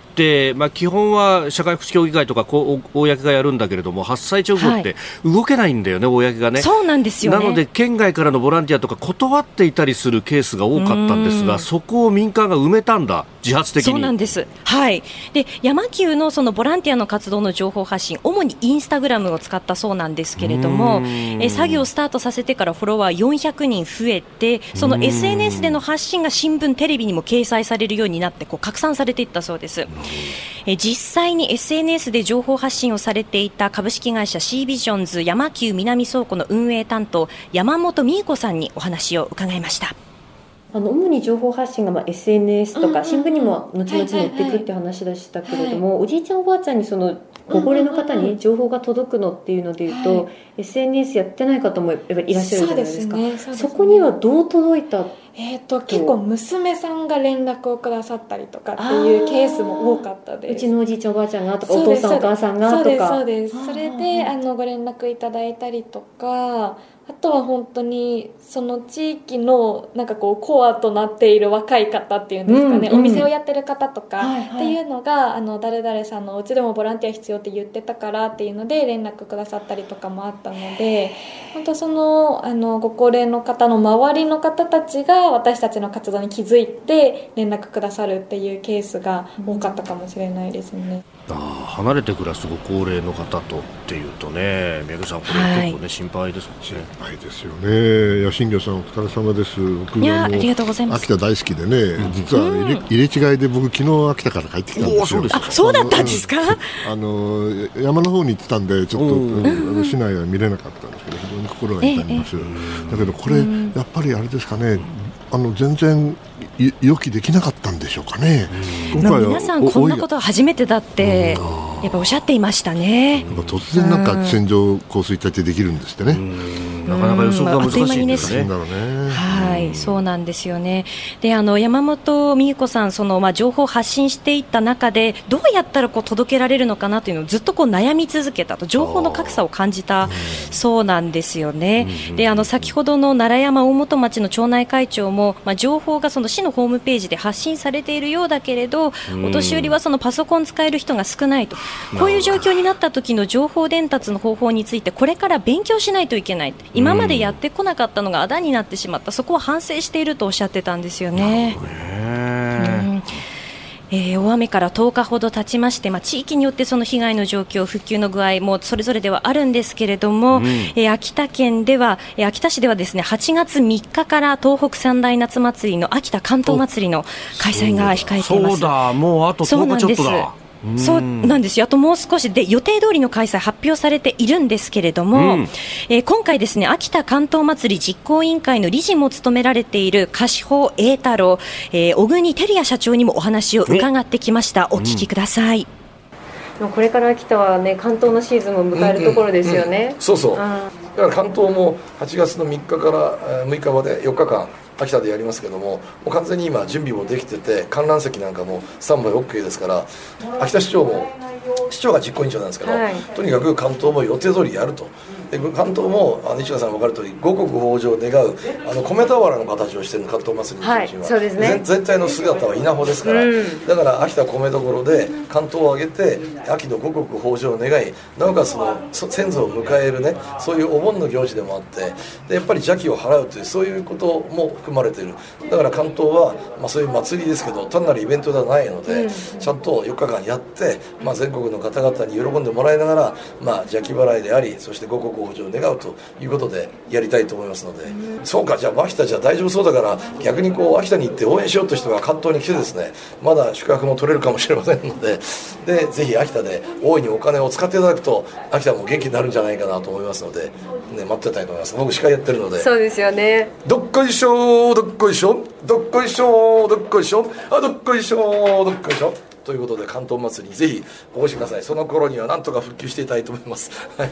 まあ、基本は社会福祉協議会とか公がやるんだけれども発災直後って動けないんだよね、はい、公がね。そうなんですよ、ね、なので県外からのボランティアとか断っていたりするケースが多かったんですがそこを民間が埋めたんだ自発的そうなんです、はい、で山急のそのボランティアの活動の情報発信主にインスタグラムを使ったそうなんですけれどもえ作業をスタートさせてからフォロワー400人増えてその SNS での発信が新聞、テレビにも掲載されるようになってこう拡散されていったそうです。え実際に SNS で情報発信をされていた株式会社シービジョンズ山急南倉庫の運営担当山本美恵子さんにお話を伺いました。あの主に情報発信がまあ SNS とか新聞にも後々載っていくって話でしたけれども、おじいちゃんおばあちゃんにそのご高齢の方に情報が届くのっていうのでいうと、SNS やってない方もやっぱりいらっしゃるじゃないですか。そ、ね。ね、そこにはどう届いた？えーと、結構娘さんが連絡をくださったりとかっていうケースも多かったです。うちのおじいちゃんおばあちゃんがとかお父さんお母さんがとか。そうですそうです。それであのご連絡いただいたりとかあとは本当にその地域のなんかこうコアとなっている若い方っていうんですかね、うんうん、お店をやってる方とかっていうのが、はいはい、あの誰々さんのお家でもボランティア必要って言ってたからっていうので連絡くださったりとかもあったので本当そのあのご高齢の方の周りの方たちが私たちの活動に気づいて連絡くださるっていうケースが多かったかもしれないですね。離れて暮らすご高齢の方とっていうとね、宮家さん、これ、結構ね、心配ですもんね。心配ですよね。いや、新庄さん、お疲れ様です。僕いや、ありがとうございます。秋田大好きでね、実は入れ,、入れ違いで、僕、昨日秋田から帰ってきたんですよ。あ、そうだったんですか？あの、山の方に行ってたんで、ちょっと、うん、市内は見れなかったんですけど、非常に心が痛みます。だけど、これ、やっぱりあれですかね。あの全然予期できなかったんでしょうかね。今回皆さんこんなことは初めてだってやっぱおっしゃっていましたね。突然なんか線状降水帯ってできるんですってね。なかなか予測が難しいんですね。はい、そうなんですよね。で、あの山本美恵子さん、そのまあ情報を発信していった中で、どうやったらこう届けられるのかなというのをずっとこう悩み続けたと、情報の格差を感じたそうなんですよね。で、あの先ほどの奈良山大本町の町内会長も、まあ情報がその市のホームページで発信されているようだけれど、お年寄りはそのパソコン使える人が少ないと、こういう状況になった時の情報伝達の方法について、これから勉強しないといけない。今までやってこなかったのがあだになってしまった、そこは反省しているとおっしゃってたんですよね。えー、大雨から10日ほど経ちまして、まあ、地域によってその被害の状況、復旧の具合もそれぞれではあるんですけれども、うん、えー、秋田県では、えー、秋田市ではですね8月3日から東北三大夏祭りの秋田関東祭りの開催が控えています。そうだもうあと10日ちょっとだそうなんですよ、あともう少しで予定通りの開催発表されているんですけれども、うん、えー、今回、ですね秋田関東祭り実行委員会の理事も務められている柏穂栄太郎、えー、小国照也社長にもお話を伺ってきました、お聞きください。うん、これから秋田はね関東のシーズンを迎えるところですよね。うん。うん、そうそう。だから関東も8月の3日から6日まで4日間秋田でやりますけどももう完全に今準備もできてて観覧席なんかもスタンバイ OK ですから秋田市長も市長が実行委員長なんですけど、はい、とにかく関東も予定通りやるとで関東もあの西川さん分かる通り五穀豊穣を願うあの米俵の形をしている関東祭りの中心は、はい、そうですね、全体の姿は稲穂ですから、うん、だから秋田米どころで関東を挙げて秋の五穀豊穣を願いなおかつその先祖を迎えるねそういうお盆の行事でもあってでやっぱり邪気を払うというそういうことも含まれている。だから関東は、まあ、そういう祭りですけど単なるイベントではないので、うん、ちゃんと4日間やって、まあ、全国の方々に喜んでもらいながら、まあ、邪気払いでありそして五穀豊穣を願うということでやりたいと思いますので、そうかじゃあ秋田じゃ大丈夫そうだから逆にこう秋田に行って応援しようという人が関東に来てですねまだ宿泊も取れるかもしれませんのででぜひ秋田で大いにお金を使っていただくと秋田も元気になるんじゃないかなと思いますので、ね、待ってたいと思います僕司会やってるのでそうですよねどっこいしょどっこいしょどっこいしょどっこいしょあどっこいしょどっこいしょということで関東祭りにぜひお越しくださいその頃にはなんとか復旧していたいと思いますはい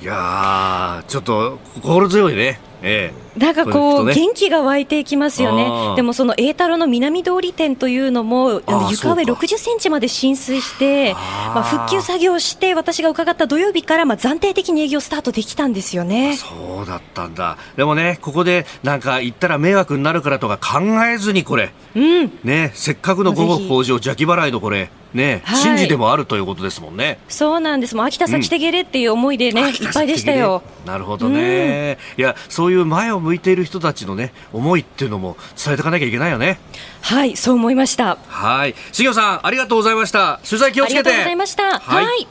いやちょっと心強いね。ええ、なんかこう、ね、元気が湧いていきますよね、でもその栄太郎の南通り店というのも、床上60センチまで浸水して、まあ、復旧作業して、私が伺った土曜日からまあ暫定的に営業スタートできたんですよね。そうだったんだ、でもね、ここでなんか行ったら迷惑になるからとか考えずに、これ、うん、ね、せっかくの午後工場、邪気払いのこれ。ね、はい、神事でもあるということですもんね。そうなんです。もう秋田先手ゲレっていう思いでね、うん、いっぱいでしたよ。なるほどね、うん、いや、そういう前を向いている人たちのね、思いっていうのも伝えていかなきゃいけないよね。はい、そう思いました。はい、しげさん、ありがとうございました。取材気をつけて。ありがとうございました。はい。はい、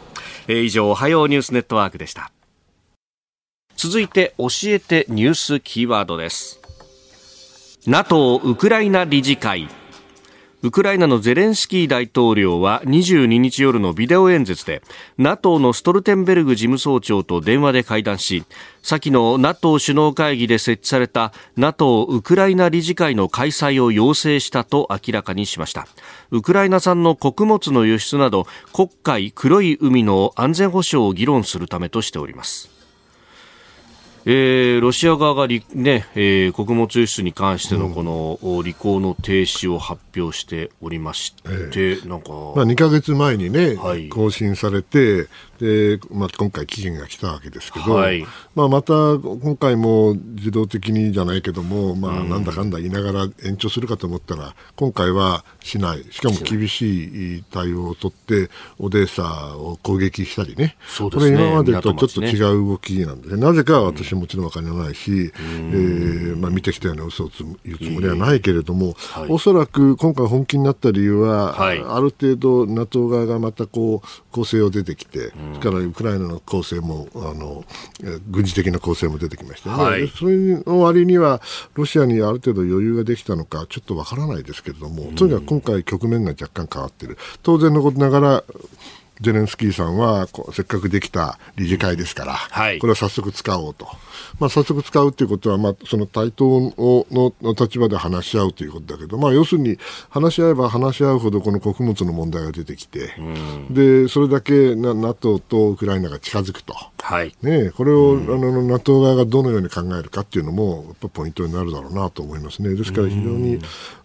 えー、以上、おはようニュースネットワークでした。続いて、教えてニュースキーワードです。NATO ウクライナ理事会ウクライナのゼレンスキー大統領は22日夜のビデオ演説で NATO のストルテンベルグ事務総長と電話で会談し先の NATO 首脳会議で設置された NATO ウクライナ理事会の開催を要請したと明らかにしました。ウクライナ産の穀物の輸出など黒海黒い海の安全保障を議論するためとしております。えー、ロシア側がねえー、穀物輸出に関してのこの、うん、履行の停止を発表しておりまして、えー、なんか、まあ、2か月前にね、はい、更新されてで、まあ、今回期限が来たわけですけど、はい、まあ、また今回も自動的にじゃないけども、まあ、なんだかんだ言いながら延長するかと思ったら、今回はしない、しかも厳しい対応を取って、オデーサを攻撃したりね、そうですね。これ、今までとちょっと違う動きなんで、ね、なぜかは私はもちろん分からないし、うん、えー、まあ、見てきたような嘘を言うつもりはないけれども、はい、おそらく今回本気になった理由は、はい、ある程度、NATO 側がまたこう攻勢を出てきて、それからウクライナの攻勢もあの軍事的な攻勢も出てきましたね、はい、それの割にはロシアにある程度余裕ができたのかちょっとわからないですけれども、とにかく今回局面が若干変わっている当然のことながらゼレンスキーさんはこうせっかくできた理事会ですから、はい、これは早速使おうと。まあ、早速使うということは、まあ、その対等のの立場で話し合うということだけど、まあ、要するに話し合えば話し合うほどこの穀物の問題が出てきて、でそれだけ NATO とウクライナが近づくと、はい。ね、これを、あの NATO 側がどのように考えるかっていうのもやっぱポイントになるだろうなと思いますね。ですから非常に、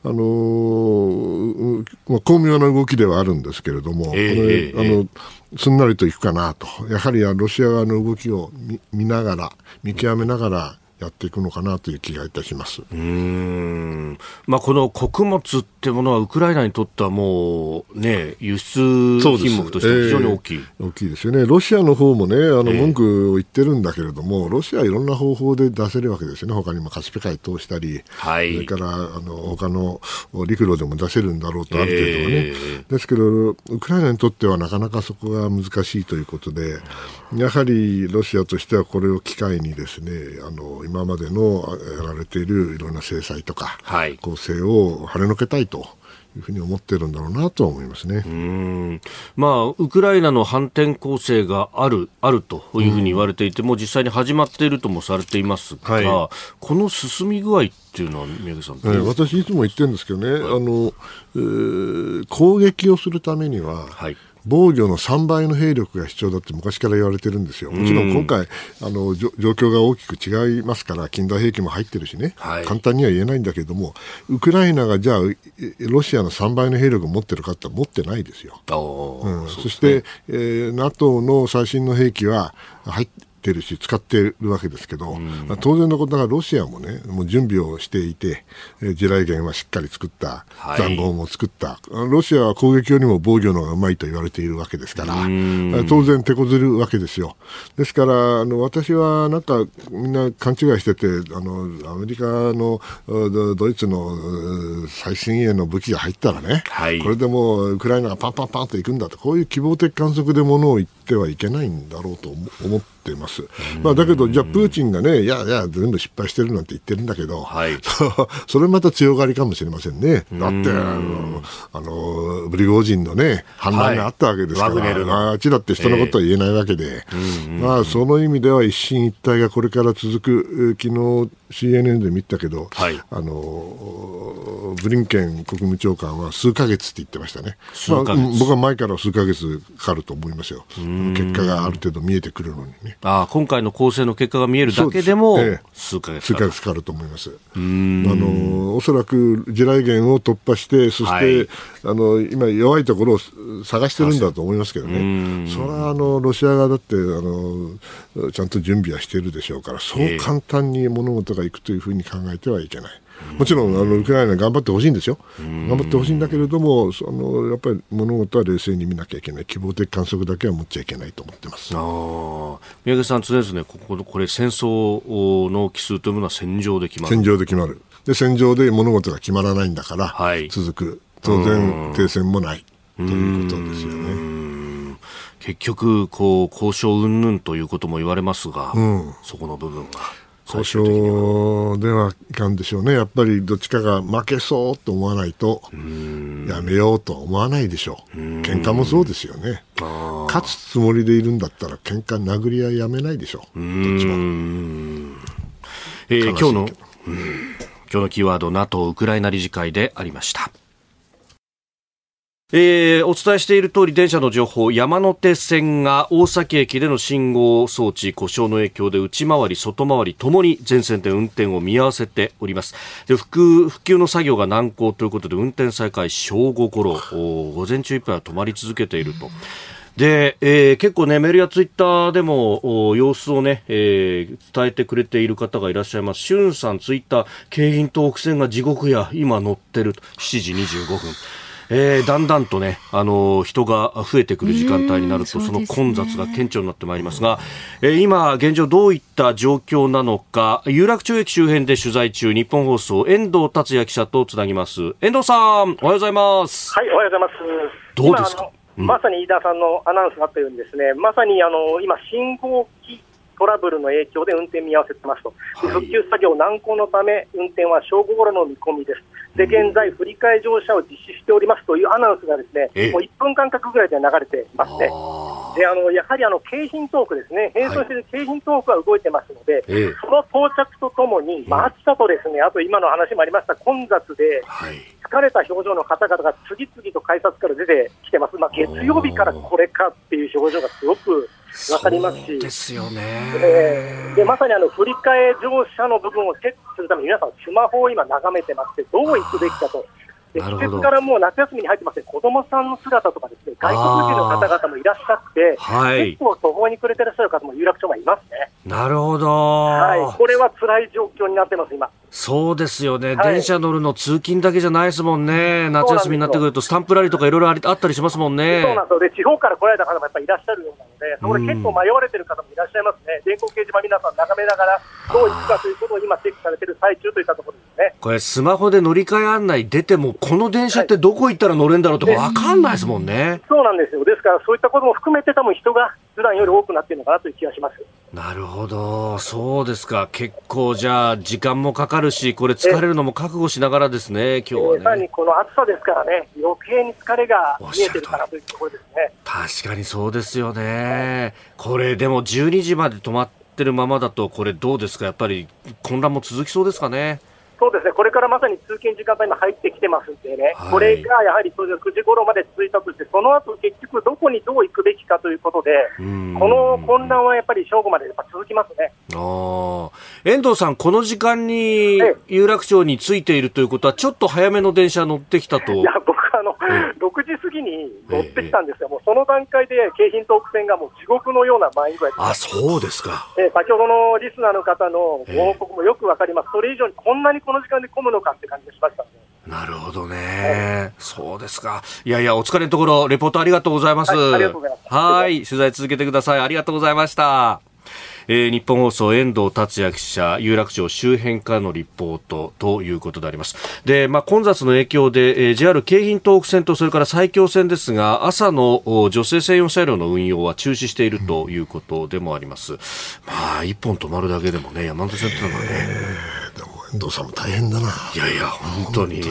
あのー、まあ、巧妙な動きではあるんですけれども、えー、これあのすんなりといくかなと、やはりロシア側の動きを見ながら、見極めながら、やっていくのかなという気がいたします。うん。まあ、この穀物ってものは、ウクライナにとってはもう、ね、輸出品目として非常に大きい、えー、大きいですよね、ロシアの方もね、あの文句を言ってるんだけれども、えー、ロシアはいろんな方法で出せるわけですよね、他にもカスピ海通したり、はい、それからあの他の陸路でも出せるんだろうと、ある程度はね、えー、ですけど、ウクライナにとってはなかなかそこが難しいということで、やはりロシアとしてはこれを機会にですねあの今までのやられているいろんな制裁とか、はい、構成を跳ねのけたいと。いうふうに思ってるんだろうなと思いますね。うん。まあ、ウクライナの反転攻勢がある、あるというふうに言われていて、もう実際に始まっているともされていますが、はい、この進み具合っていうのは、宮家さん、えー、私、いつも言ってるんですけどね、はい、あのえー、攻撃をするためには、はい防御の3倍の兵力が必要だって昔から言われてるんですよ。もちろん今回、あの状況が大きく違いますから、近代兵器も入ってるしね、はい、簡単には言えないんだけれども、ウクライナがじゃあ、ロシアの3倍の兵力を持ってるかって持ってないですよ。うん、そして、えー、NATO の最新の兵器は入っててるし、使ってるわけですけど、うん、当然のことがロシアもね、もう準備をしていて、えー、地雷原はしっかり作った、塹壕も作った、ロシアは攻撃よりも防御の方がうまいと言われているわけですから、当然手こずるわけですよ。ですから、あの私はなんかみんな勘違いしてて、あのアメリカのドイツの最新鋭の武器が入ったらね、はい、これでもうウクライナがパンパンパンといくんだと、こういう希望的観測でものを言ってはいけないんだろうと思ってます。まあ、だけど、じゃあ、プーチンがね、いやいや、全部失敗してるなんて言ってるんだけど、はい、*laughs* それまた強がりかもしれませんね。だって、あの、あのブリゴージンのね、反乱があったわけですから、はい、あっちだって人のことは言えないわけで、えー、まあ、その意味では一進一退がこれから続く、昨日 CNN で見たけど、はい、あのブリンケン国務長官は数か月って言ってましたね、まあ、僕は前から数か月かかると思いますよ、結果がある程度見えてくるのにね。あ今回の構成の結果が見えるだけでも、数か月数か月かかると思います。あのおそらく地雷原を突破して、そして、はい、あの今、弱いところを探してるんだと思いますけどね、それはあのロシア側だってあのちゃんと準備はしているでしょうから、そう簡単に物事がいくというふうに考えてはいけない。もちろんあのウクライナ頑張ってほしいんですよ、頑張ってほしいんだけれども、そのやっぱり物事は冷静に見なきゃいけない、希望的観測だけは持っちゃいけないと思ってます。あ宮家さん、常々、ね、こここれ、戦争の奇数というものは戦場で決まる。戦場で決まる。で、戦場で物事が決まらないんだから、はい、続く、当然、停戦もない。ということですよね。結局こう交渉云々ということも言われますが、うん、そこの部分が。交渉ではいかんでしょうね、やっぱりどっちかが負けそうと思わないと、やめようと思わないでしょう、喧嘩もそうですよね、勝つつもりでいるんだったら、喧嘩殴り合いやめないでしょう、どっちも。えー、今日の、今日のキーワード、NATO ウクライナ理事会でありました。えー、お伝えしている通り電車の情報山手線が大崎駅での信号装置故障の影響で内回り外回りともに全線で運転を見合わせておりますで復復旧の作業が難航ということで運転再開正午ごろ午前中いっぱいは止まり続けているとで、えー、結構ね、メールやツイッターでも様子をね、えー、伝えてくれている方がいらっしゃいます。しゅんさん、ツイッター、京浜東北線が地獄や、今乗ってると、7時25分。えー、だんだんとね、あのー、人が増えてくる時間帯になると、その混雑が顕著になってまいりますが、えー、今、現状どういった状況なのか、有楽町駅周辺で取材中、日本放送、遠藤達也記者とつなぎます。遠藤さん、おはようございます。はい、おはようございます。どうですか？まさに飯田さんのアナウンスがあったようにですね、まさにあの今、信号機トラブルの影響で運転見合わせてますと、復旧作業難航のため、運転は正午ごろの見込みです。で現在、振り替え乗車を実施しておりますというアナウンスがですねもう1分間隔ぐらいで流れていますね。であのやはりあの京浜東北ですね、並走している京浜東北は動いてますので、はい、その到着とともに、まあ、暑さとですねあと今の話もありました混雑で、疲れた表情の方々が次々と改札から出てきてます、まあ、月曜日からこれかっていう表情がすごく分かりますし、ですよね、えー、でまさにあの振り替え乗車の部分をチェックするために、皆さん、スマホを今、眺めてまして、どう行くべきかと。で季節からもう夏休みに入ってまして、子供さんの姿とかですね、外国人の方々もいらっしゃって、はい、結構途方に暮れてらっしゃる方も有楽町がいますね。なるほど。はい、これは辛い状況になってます、今。そうですよね、はい、電車乗るの通勤だけじゃないですもんね、夏休みになってくると、スタンプラリーとかいろいろあったりしますもんね。そうなんですよ。で地方から来られた方もやっぱりいらっしゃるようなので、そこで結構迷われてる方もいらっしゃいますね、電光掲示板、皆さん眺めながら、どう行くかということを今、チェックされてる最中といったところですね。これ、スマホで乗り換え案内出ても、この電車ってどこ行ったら乗れるんだろうとか分かんないですもんね。そうなんですよ。ですから、そういったことも含めて、多分人が普段より多くなっているのかなという気がします。なるほど、そうですか、結構じゃあ、時間もかかるし、これ、疲れるのも覚悟しながらですね、今日は、ね、さらにこの暑さですからね、余計に疲れが見えてるかなというところですね。確かにそうですよね、これ、でも12時まで止まってるままだと、これ、どうですか、やっぱり混乱も続きそうですかね？そうですね、これからまさに通勤時間帯に入ってきてますんでね、はい、これがやはり9時頃まで続いたとして、その後結局、どこにどう行くべきかということで、この混乱はやっぱり正午までやっぱ続きますね。あ遠藤さん、この時間に有楽町に着いているということは、ちょっと早めの電車乗ってきたと。いや僕あの、6時過ぎに乗ってきたんですが、もうその段階で京浜東北線がもう地獄のような満員具合あそうですか、えー、先ほどのリスナーの方のご報告もよくわかります、それ以上にこんなにこの時間で混むのかって感じがしましたね。なるほどね、そうですか。いやいや、お疲れのところ、レポートありがとうございます。はい、ありがとうございます。はい、取材続けてください。ありがとうございました。えー、日本放送遠藤達也記者有楽町周辺からのリポートということであります。で、まあ、混雑の影響で、えー、JR 京浜東北線とそれから埼京線ですが朝の女性専用車両の運用は中止しているということでもあります、まあ一本止まるだけでもね山手線ってのはね、遠藤さんも大変だな。いやいや本当に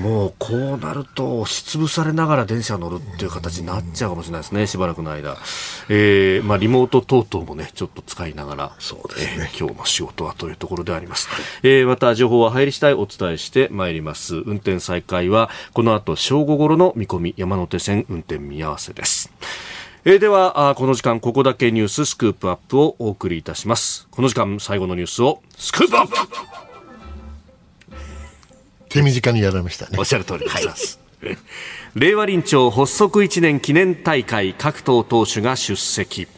もうこうなると押しつぶされながら電車乗るっていう形になっちゃうかもしれないですね、しばらくの間、えーまあ、リモート等々もねちょっと使いながらそうですね、えー、今日の仕事はというところであります、はい、えー、また情報は入り次第お伝えしてまいります。運転再開はこの後正午ごろの見込み山手線運転見合わせです。えー、ではこの時間ここだけニューススクープアップをお送りいたします。この時間最後のニュースをスクープアップ手短にやられましたね。おっしゃる通りでございます。令和臨調発足1年記念大会各党党首が出席。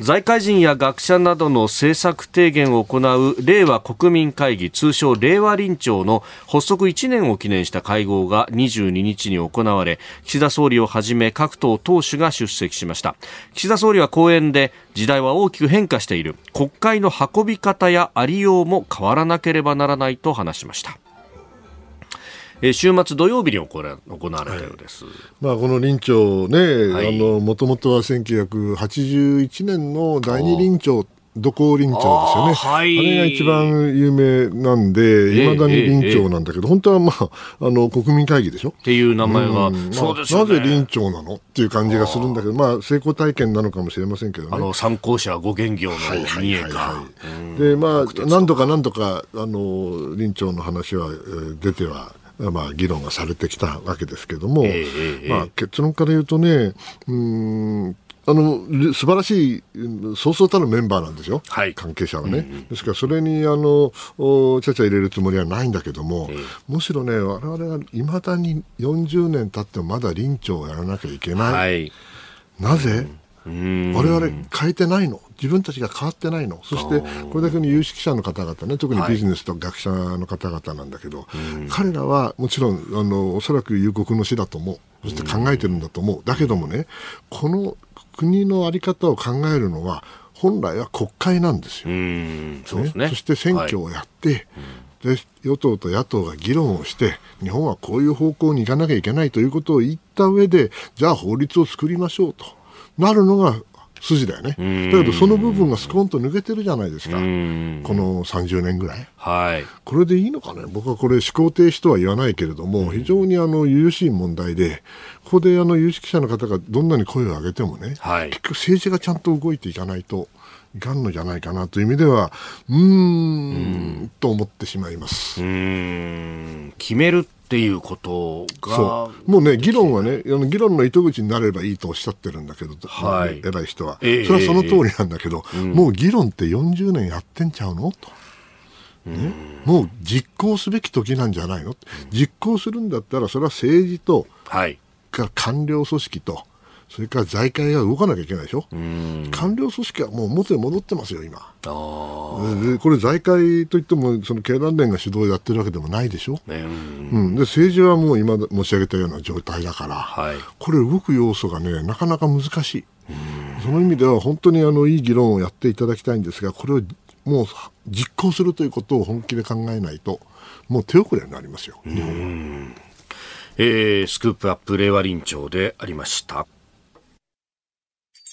財界人や学者などの政策提言を行う令和国民会議通称令和臨調の発足1年を記念した会合が22日に行われ岸田総理をはじめ各党党首が出席しました岸田総理は講演で時代は大きく変化している国会の運び方やありようも変わらなければならないと話しましたえー、週末土曜日に行わ行われたようです、はい、まあ、この臨調ね、もともとは1981年の第二臨調、土工臨調ですよね、はい、あれが一番有名なんで、いまだに臨調なんだけど、えーえ。ー、本当は、まあ、あの国民会議でしょ？っていう名前が、うん、そうです、ね、なぜ臨調なのっていう感じがするんだけど、まあ、成功体験なのかもしれませんけどね。あの参考者ご元業の三重か。で、まあ、何度か何度か、あの臨調の話は、えー、出ては。まあ、議論がされてきたわけですけれども、えー、まあ、結論から言うとね、うんあの素晴らしい、そうそうたるメンバーなんですよ、はい、関係者はね、うんうん、ですからそれにあのちゃちゃ入れるつもりはないんだけども、えー、むしろね、われわれはいまだに40年経ってもまだ臨調をやらなきゃいけない。はい。なぜ？我々変えてないの自分たちが変わってないの。そしてこれだけの有識者の方々ね特にビジネスと学者の方々なんだけど、はい、彼らはもちろんあのおそらく夕刻の死だと思う。そして考えてるんだと思う。だけどもねこの国の在り方を考えるのは本来は国会なんですよ。そね、そして選挙をやって、はい。で与党と野党が議論をして日本はこういう方向に行かなきゃいけないということを言った上でじゃあ法律を作りましょうと。なるのが筋だよね。だけどその部分がスコーンと抜けてるじゃないですか。この30年ぐらい。はい。これでいいのかね？僕はこれ思考停止とは言わないけれども、非常にあの、有しい問題で、ここであの、有識者の方がどんなに声を上げてもね、はい、結局政治がちゃんと動いていかないと、いかんのじゃないかなという意味では、うーん、と思ってしまいます。うん、決めるっていうことが。もうね議論はね議論の糸口になればいいとおっしゃってるんだけど、はい、偉い人は、えー、それはその通りなんだけど、えー、もう議論って40年やってんちゃうの？と。ね、もう実行すべき時なんじゃないの、実行するんだったらそれは政治と、はい、官僚組織とそれから財界が動かなきゃいけないでしょ、官僚組織はもう元に戻ってますよ、今。でこれ、財界といっても、その経団連が主導やってるわけでもないでしょ、ね、うん、で政治はもう今申し上げたような状態だから、はい、これ、動く要素がね、なかなか難しい。その意味では本当にあのいい議論をやっていただきたいんですが、これをもう実行するということを本気で考えないと、もう手遅れになりますよ、日本は。えー、スクープアップ令和臨調でありました。